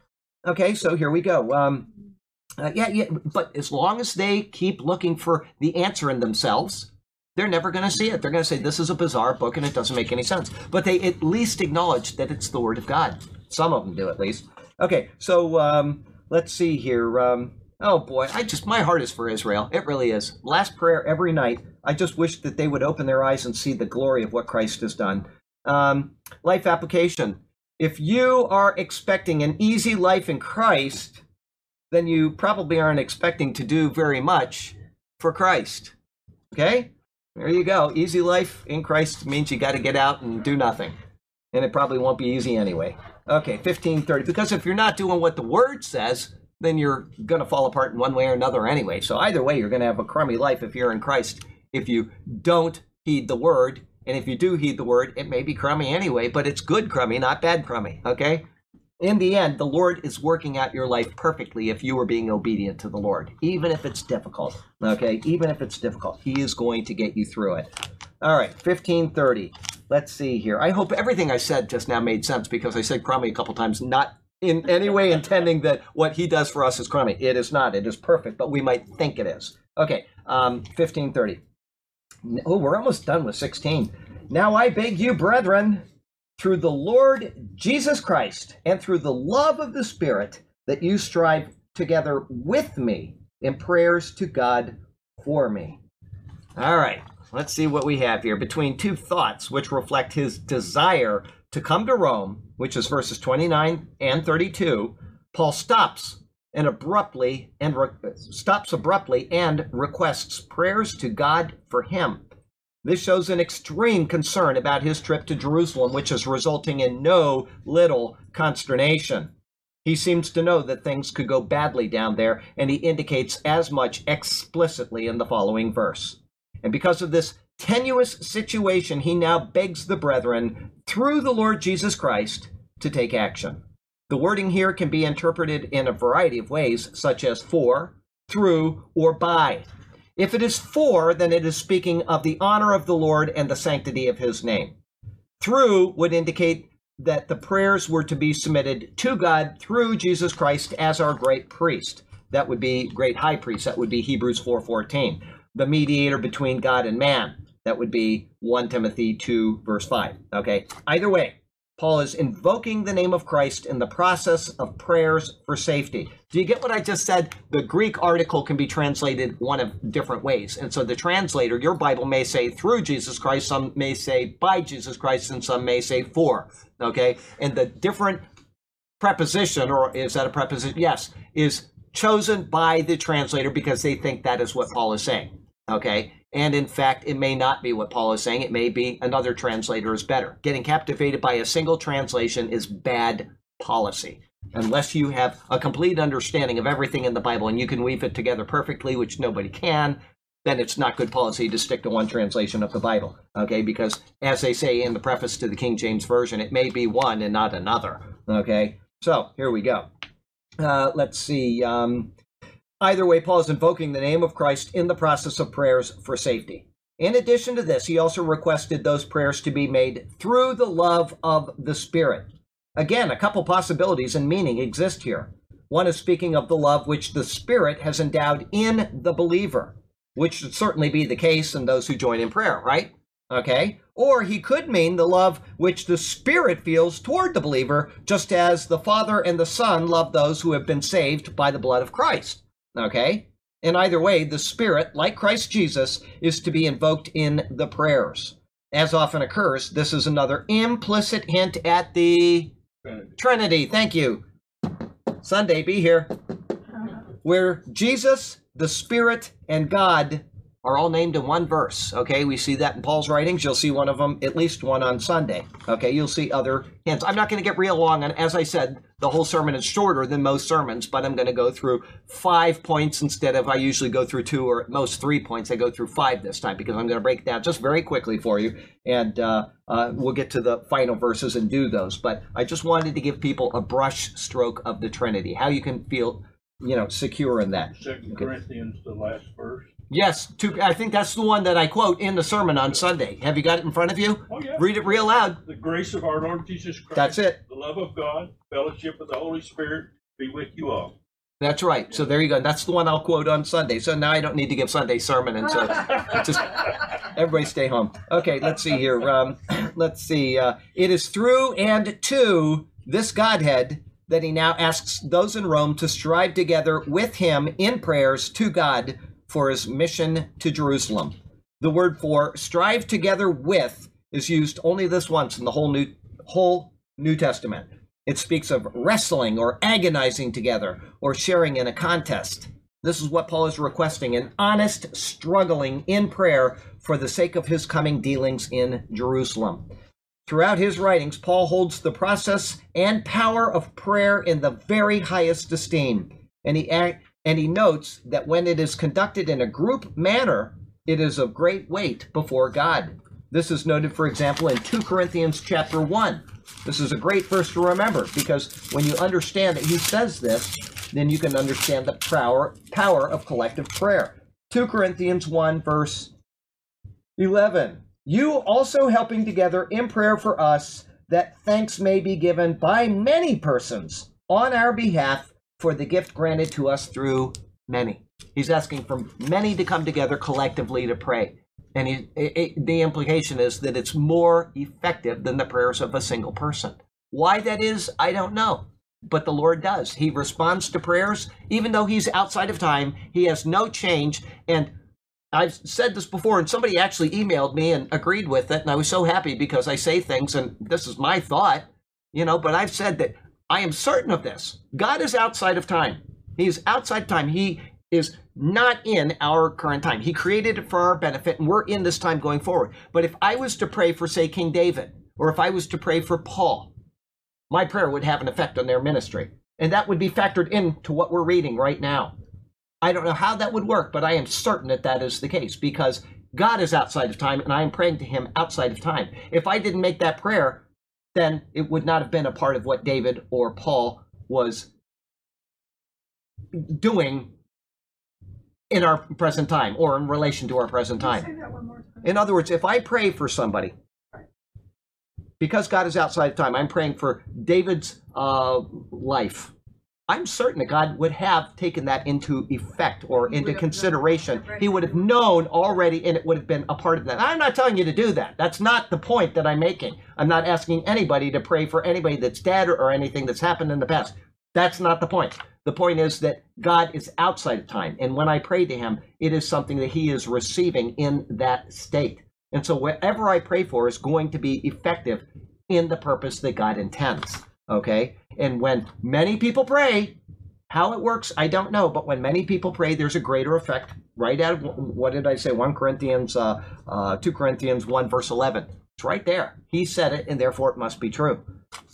Okay, so here we go. Um, uh, yeah, yeah, but as long as they keep looking for the answer in themselves, they're never going to see it. They're going to say, this is a bizarre book and it doesn't make any sense. But they at least acknowledge that it's the Word of God. Some of them do, at least. Okay, so um, let's see here. Um, Oh boy, I just my heart is for Israel. It really is. Last prayer every night. I just wish that they would open their eyes and see the glory of what Christ has done. Um, life application. If you are expecting an easy life in Christ, then you probably aren't expecting to do very much for Christ. Okay? There you go. Easy life in Christ means you got to get out and do nothing. And it probably won't be easy anyway. Okay, 1530. Because if you're not doing what the word says, then you're going to fall apart in one way or another anyway. So either way, you're going to have a crummy life if you're in Christ. If you don't heed the word, and if you do heed the word, it may be crummy anyway, but it's good crummy, not bad crummy. Okay? In the end, the Lord is working out your life perfectly if you are being obedient to the Lord, even if it's difficult. Okay? Even if it's difficult, He is going to get you through it. All right, 1530. Let's see here. I hope everything I said just now made sense because I said crummy a couple times, not in any way intending that what he does for us is crummy. It is not. It is perfect, but we might think it is. Okay, um, 1530. Oh, we're almost done with 16. Now I beg you, brethren, through the Lord Jesus Christ and through the love of the Spirit, that you strive together with me in prayers to God for me. All right, let's see what we have here. Between two thoughts which reflect his desire to come to Rome, which is verses 29 and 32, Paul stops and abruptly and re- stops abruptly and requests prayers to God for him. This shows an extreme concern about his trip to Jerusalem, which is resulting in no little consternation. He seems to know that things could go badly down there, and he indicates as much explicitly in the following verse. And because of this tenuous situation, he now begs the brethren, through the Lord Jesus Christ, to take action. The wording here can be interpreted in a variety of ways, such as for, through, or by. If it is for, then it is speaking of the honor of the Lord and the sanctity of his name. Through would indicate that the prayers were to be submitted to God through Jesus Christ as our great priest. That would be great high priest. That would be Hebrews 4:14. The mediator between God and man. That would be 1 Timothy 2, verse 5. Okay? Either way, Paul is invoking the name of Christ in the process of prayers for safety. Do you get what I just said? The Greek article can be translated one of different ways. And so the translator, your Bible may say through Jesus Christ, some may say by Jesus Christ, and some may say for. Okay? And the different preposition, or is that a preposition? Yes, is chosen by the translator because they think that is what Paul is saying. Okay? And in fact, it may not be what Paul is saying. It may be another translator is better. Getting captivated by a single translation is bad policy. Unless you have a complete understanding of everything in the Bible and you can weave it together perfectly, which nobody can, then it's not good policy to stick to one translation of the Bible. Okay, because as they say in the preface to the King James Version, it may be one and not another. Okay, so here we go. Uh, let's see. Um, Either way, Paul is invoking the name of Christ in the process of prayers for safety. In addition to this, he also requested those prayers to be made through the love of the Spirit. Again, a couple possibilities and meaning exist here. One is speaking of the love which the Spirit has endowed in the believer, which should certainly be the case in those who join in prayer, right? Okay? Or he could mean the love which the Spirit feels toward the believer, just as the Father and the Son love those who have been saved by the blood of Christ. Okay? In either way, the Spirit, like Christ Jesus, is to be invoked in the prayers. As often occurs, this is another implicit hint at the Trinity. Trinity. Thank you. Sunday, be here. Uh-huh. Where Jesus, the Spirit, and God are all named in one verse. Okay, we see that in Paul's writings. You'll see one of them, at least one on Sunday. Okay, you'll see other hints. I'm not going to get real long, and as I said, the whole sermon is shorter than most sermons, but I'm going to go through five points instead of I usually go through two or at most three points. I go through five this time because I'm going to break it down just very quickly for you, and uh, uh, we'll get to the final verses and do those. But I just wanted to give people a brush stroke of the Trinity, how you can feel, you know, secure in that. Second Corinthians, the last verse. Yes, two, I think that's the one that I quote in the sermon on Sunday. Have you got it in front of you? Oh, yeah. Read it real loud. The grace of our Lord Jesus Christ. That's it. The love of God, fellowship of the Holy Spirit be with you all. That's right. So there you go. That's the one I'll quote on Sunday. So now I don't need to give Sunday sermon, and so just everybody stay home. Okay, let's see here. Um, let's see. Uh, it is through and to this Godhead that he now asks those in Rome to strive together with him in prayers to God for his mission to Jerusalem. The word for strive together with is used only this once in the whole New whole New Testament. It speaks of wrestling or agonizing together or sharing in a contest. This is what Paul is requesting an honest struggling in prayer for the sake of his coming dealings in Jerusalem. Throughout his writings, Paul holds the process and power of prayer in the very highest esteem. And he, and he notes that when it is conducted in a group manner, it is of great weight before God. This is noted, for example, in 2 Corinthians chapter 1. This is a great verse to remember because when you understand that he says this, then you can understand the power, power of collective prayer. 2 Corinthians 1, verse 11. You also helping together in prayer for us that thanks may be given by many persons on our behalf for the gift granted to us through many. He's asking for many to come together collectively to pray. And he, it, it, the implication is that it's more effective than the prayers of a single person. Why that is, I don't know. But the Lord does. He responds to prayers, even though He's outside of time. He has no change. And I've said this before, and somebody actually emailed me and agreed with it. And I was so happy because I say things, and this is my thought, you know, but I've said that I am certain of this. God is outside of time. He is outside time. He is not in our current time. He created it for our benefit, and we're in this time going forward. But if I was to pray for, say, King David, or if I was to pray for Paul, my prayer would have an effect on their ministry. And that would be factored into what we're reading right now. I don't know how that would work, but I am certain that that is the case because God is outside of time and I am praying to him outside of time. If I didn't make that prayer, then it would not have been a part of what David or Paul was doing in our present time or in relation to our present time. In other words, if I pray for somebody, because God is outside of time, I'm praying for David's uh, life. I'm certain that God would have taken that into effect or into consideration. He would have known already, and it would have been a part of that. I'm not telling you to do that. That's not the point that I'm making. I'm not asking anybody to pray for anybody that's dead or anything that's happened in the past. That's not the point. The point is that God is outside of time. And when I pray to Him, it is something that He is receiving in that state. And so whatever I pray for is going to be effective in the purpose that God intends. Okay? And when many people pray, how it works, I don't know. But when many people pray, there's a greater effect. Right out of what did I say? 1 Corinthians, uh, uh, 2 Corinthians 1, verse 11. It's right there. He said it, and therefore it must be true.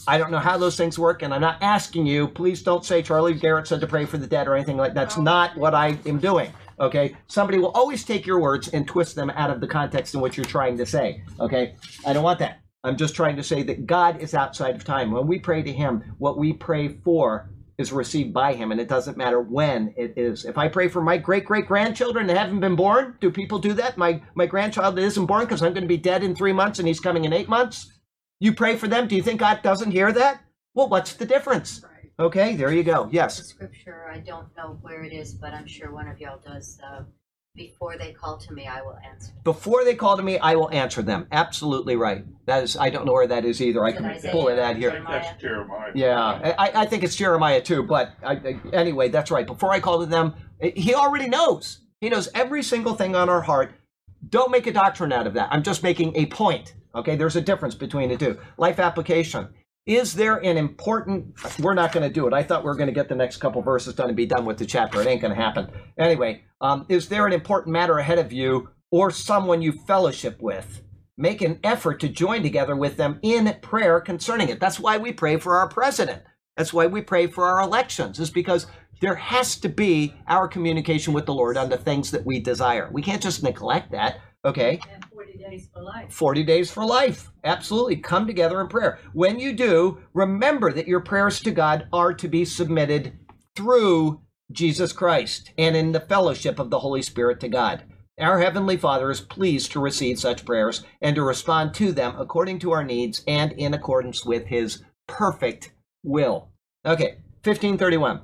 I don't know how those things work, and I'm not asking you. Please don't say Charlie Garrard said to pray for the dead or anything like that. That's not what I am doing. Okay, somebody will always take your words and twist them out of the context in which you're trying to say. Okay, I don't want that. I'm just trying to say that God is outside of time. When we pray to Him, what we pray for is received by Him, and it doesn't matter when it is. If I pray for my great great grandchildren that haven't been born, do people do that? My my grandchild that isn't born because I'm going to be dead in three months and he's coming in eight months. You pray for them. Do you think God doesn't hear that? Well, what's the difference? Okay, there you go. The Yes. scripture, I don't know where it is, but I'm sure one of y'all does. Uh, before they call to me, I will answer. Before they call to me, I will answer them. Absolutely right. That is. I don't know where that is either. I can Isaiah? pull it out here. think that's Jeremiah. Yeah, I, I think it's Jeremiah too. But I, I- anyway, that's right. Before I call to them, eh, he already knows. He knows every single thing on our heart. Don't make a doctrine out of that. I'm just making a point. Okay, there's a difference between the two. Life application. Is there an important? We're not going to do it. I thought we were going to get the next couple verses done and be done with the chapter. It ain't going to happen. Anyway, um, is there an important matter ahead of you or someone you fellowship with? Make an effort to join together with them in prayer concerning it. That's why we pray for our president. That's why we pray for our elections, is because there has to be our communication with the Lord on the things that we desire. We can't just neglect that, okay? And forty days for life. 40 days for life. Absolutely. Come together in prayer. When you do, remember that your prayers to God are to be submitted through Jesus Christ and in the fellowship of the Holy Spirit to God. Our Heavenly Father is pleased to receive such prayers and to respond to them according to our needs and in accordance with His perfect will. Okay, 1531.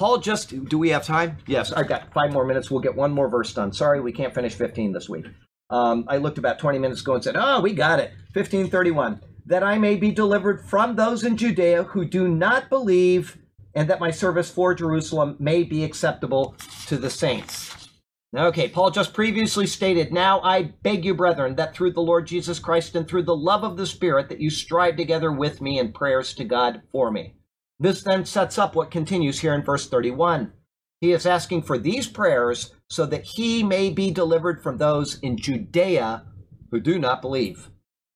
Paul just, do we have time? Yes, I've got five more minutes. We'll get one more verse done. Sorry, we can't finish 15 this week. Um, I looked about 20 minutes ago and said, Oh, we got it. 1531. That I may be delivered from those in Judea who do not believe, and that my service for Jerusalem may be acceptable to the saints. Okay, Paul just previously stated, Now I beg you, brethren, that through the Lord Jesus Christ and through the love of the Spirit, that you strive together with me in prayers to God for me. This then sets up what continues here in verse 31. He is asking for these prayers so that he may be delivered from those in Judea who do not believe.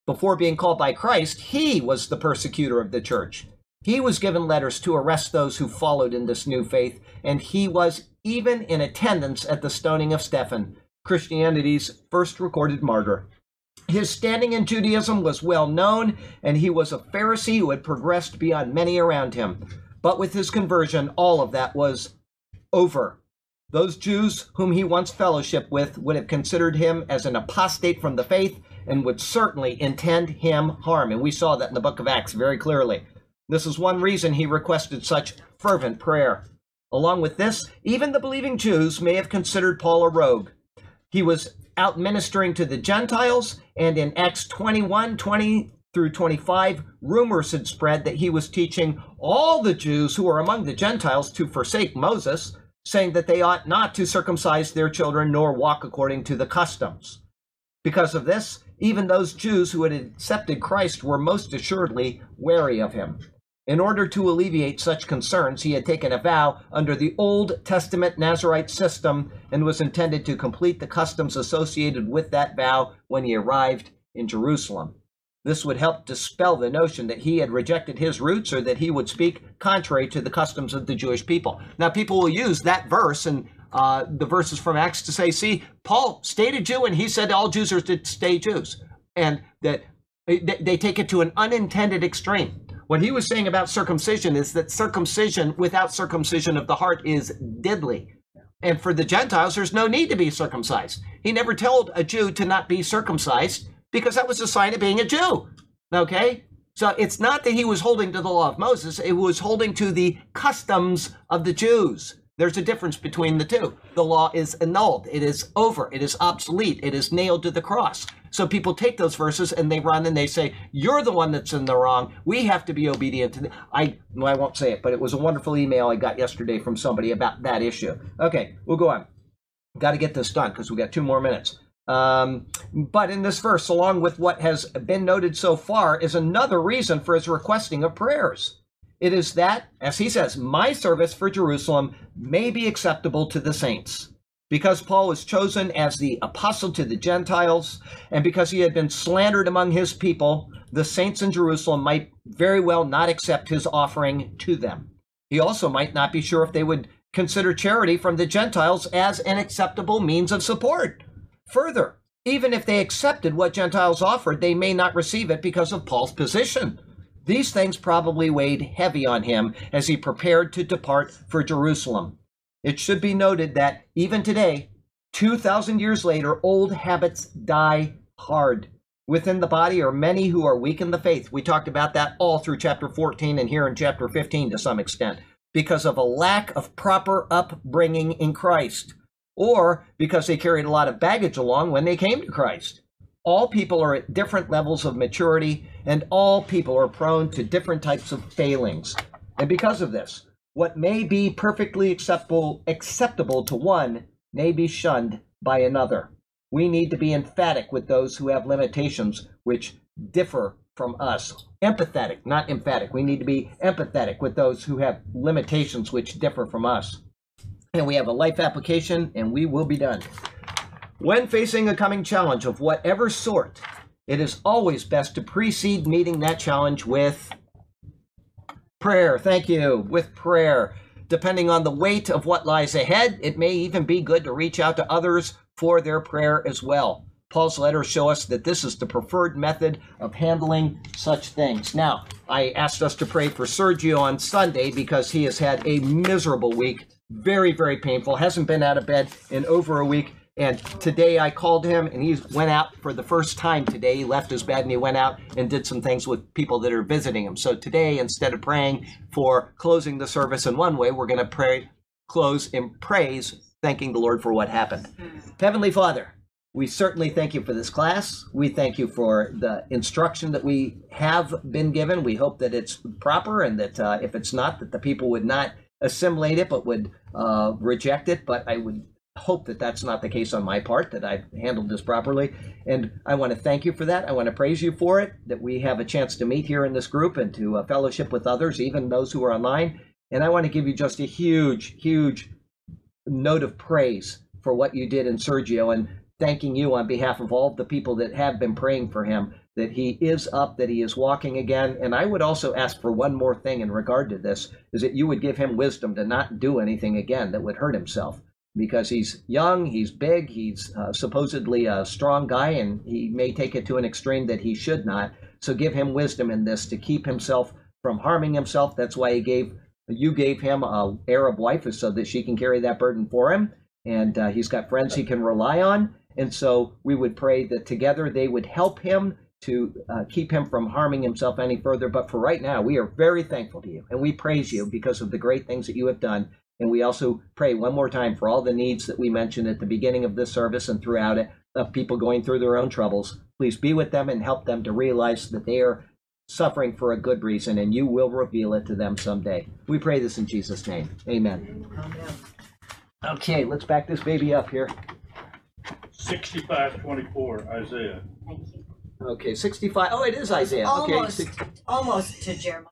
Before being called by Christ, he was the persecutor of the church. He was given letters to arrest those who followed in this new faith, and he was even in attendance at the stoning of Stephen, Christianity's first recorded martyr. His standing in Judaism was well known, and he was a Pharisee who had progressed beyond many around him. But with his conversion, all of that was over. Those Jews whom he once fellowshiped with would have considered him as an apostate from the faith and would certainly intend him harm. And we saw that in the book of Acts very clearly. This is one reason he requested such fervent prayer. Along with this, even the believing Jews may have considered Paul a rogue. He was out ministering to the Gentiles, and in Acts 21 20 through 25, rumors had spread that he was teaching all the Jews who were among the Gentiles to forsake Moses, saying that they ought not to circumcise their children nor walk according to the customs. Because of this, even those Jews who had accepted Christ were most assuredly wary of him. In order to alleviate such concerns, he had taken a vow under the Old Testament Nazarite system and was intended to complete the customs associated with that vow when he arrived in Jerusalem. This would help dispel the notion that he had rejected his roots or that he would speak contrary to the customs of the Jewish people. Now, people will use that verse and uh, the verses from Acts to say, see, Paul stayed a Jew and he said all Jews are to stay Jews. And that they take it to an unintended extreme. What he was saying about circumcision is that circumcision without circumcision of the heart is deadly. And for the Gentiles, there's no need to be circumcised. He never told a Jew to not be circumcised because that was a sign of being a Jew. Okay? So it's not that he was holding to the law of Moses, it was holding to the customs of the Jews. There's a difference between the two. The law is annulled, it is over, it is obsolete, it is nailed to the cross. So people take those verses and they run and they say, "You're the one that's in the wrong. We have to be obedient to." I well, I won't say it, but it was a wonderful email I got yesterday from somebody about that issue. Okay, we'll go on. Got to get this done because we got two more minutes. Um, but in this verse, along with what has been noted so far, is another reason for his requesting of prayers. It is that, as he says, my service for Jerusalem may be acceptable to the saints. Because Paul was chosen as the apostle to the Gentiles, and because he had been slandered among his people, the saints in Jerusalem might very well not accept his offering to them. He also might not be sure if they would consider charity from the Gentiles as an acceptable means of support. Further, even if they accepted what Gentiles offered, they may not receive it because of Paul's position. These things probably weighed heavy on him as he prepared to depart for Jerusalem. It should be noted that even today, 2,000 years later, old habits die hard. Within the body are many who are weak in the faith. We talked about that all through chapter 14 and here in chapter 15 to some extent, because of a lack of proper upbringing in Christ, or because they carried a lot of baggage along when they came to Christ. All people are at different levels of maturity, and all people are prone to different types of failings. And because of this, what may be perfectly acceptable acceptable to one may be shunned by another. We need to be emphatic with those who have limitations which differ from us. Empathetic, not emphatic. We need to be empathetic with those who have limitations which differ from us. And we have a life application, and we will be done. When facing a coming challenge of whatever sort, it is always best to precede meeting that challenge with prayer. Thank you. With prayer. Depending on the weight of what lies ahead, it may even be good to reach out to others for their prayer as well. Paul's letters show us that this is the preferred method of handling such things. Now, I asked us to pray for Sergio on Sunday because he has had a miserable week, very, very painful, hasn't been out of bed in over a week. And today I called him and he went out for the first time today. He left his bed and he went out and did some things with people that are visiting him. So today, instead of praying for closing the service in one way, we're going to pray, close in praise, thanking the Lord for what happened. Heavenly Father, we certainly thank you for this class. We thank you for the instruction that we have been given. We hope that it's proper and that uh, if it's not, that the people would not assimilate it but would uh, reject it. But I would hope that that's not the case on my part, that I've handled this properly. And I want to thank you for that. I want to praise you for it, that we have a chance to meet here in this group and to uh, fellowship with others, even those who are online. And I want to give you just a huge, huge note of praise for what you did in Sergio and thanking you on behalf of all the people that have been praying for him that he is up, that he is walking again. And I would also ask for one more thing in regard to this is that you would give him wisdom to not do anything again that would hurt himself because he's young, he's big, he's uh, supposedly a strong guy, and he may take it to an extreme that he should not. So give him wisdom in this to keep himself from harming himself. That's why he gave you gave him a Arab wife so that she can carry that burden for him, and uh, he's got friends he can rely on. And so we would pray that together they would help him to uh, keep him from harming himself any further. But for right now, we are very thankful to you and we praise you because of the great things that you have done. And we also pray one more time for all the needs that we mentioned at the beginning of this service and throughout it of people going through their own troubles. Please be with them and help them to realize that they are suffering for a good reason and you will reveal it to them someday. We pray this in Jesus' name. Amen. Okay, let's back this baby up here. Sixty-five twenty-four, Isaiah. Thank you. Okay, 65. Oh, it is Isaiah. Okay, Almost, six- almost to Jeremiah.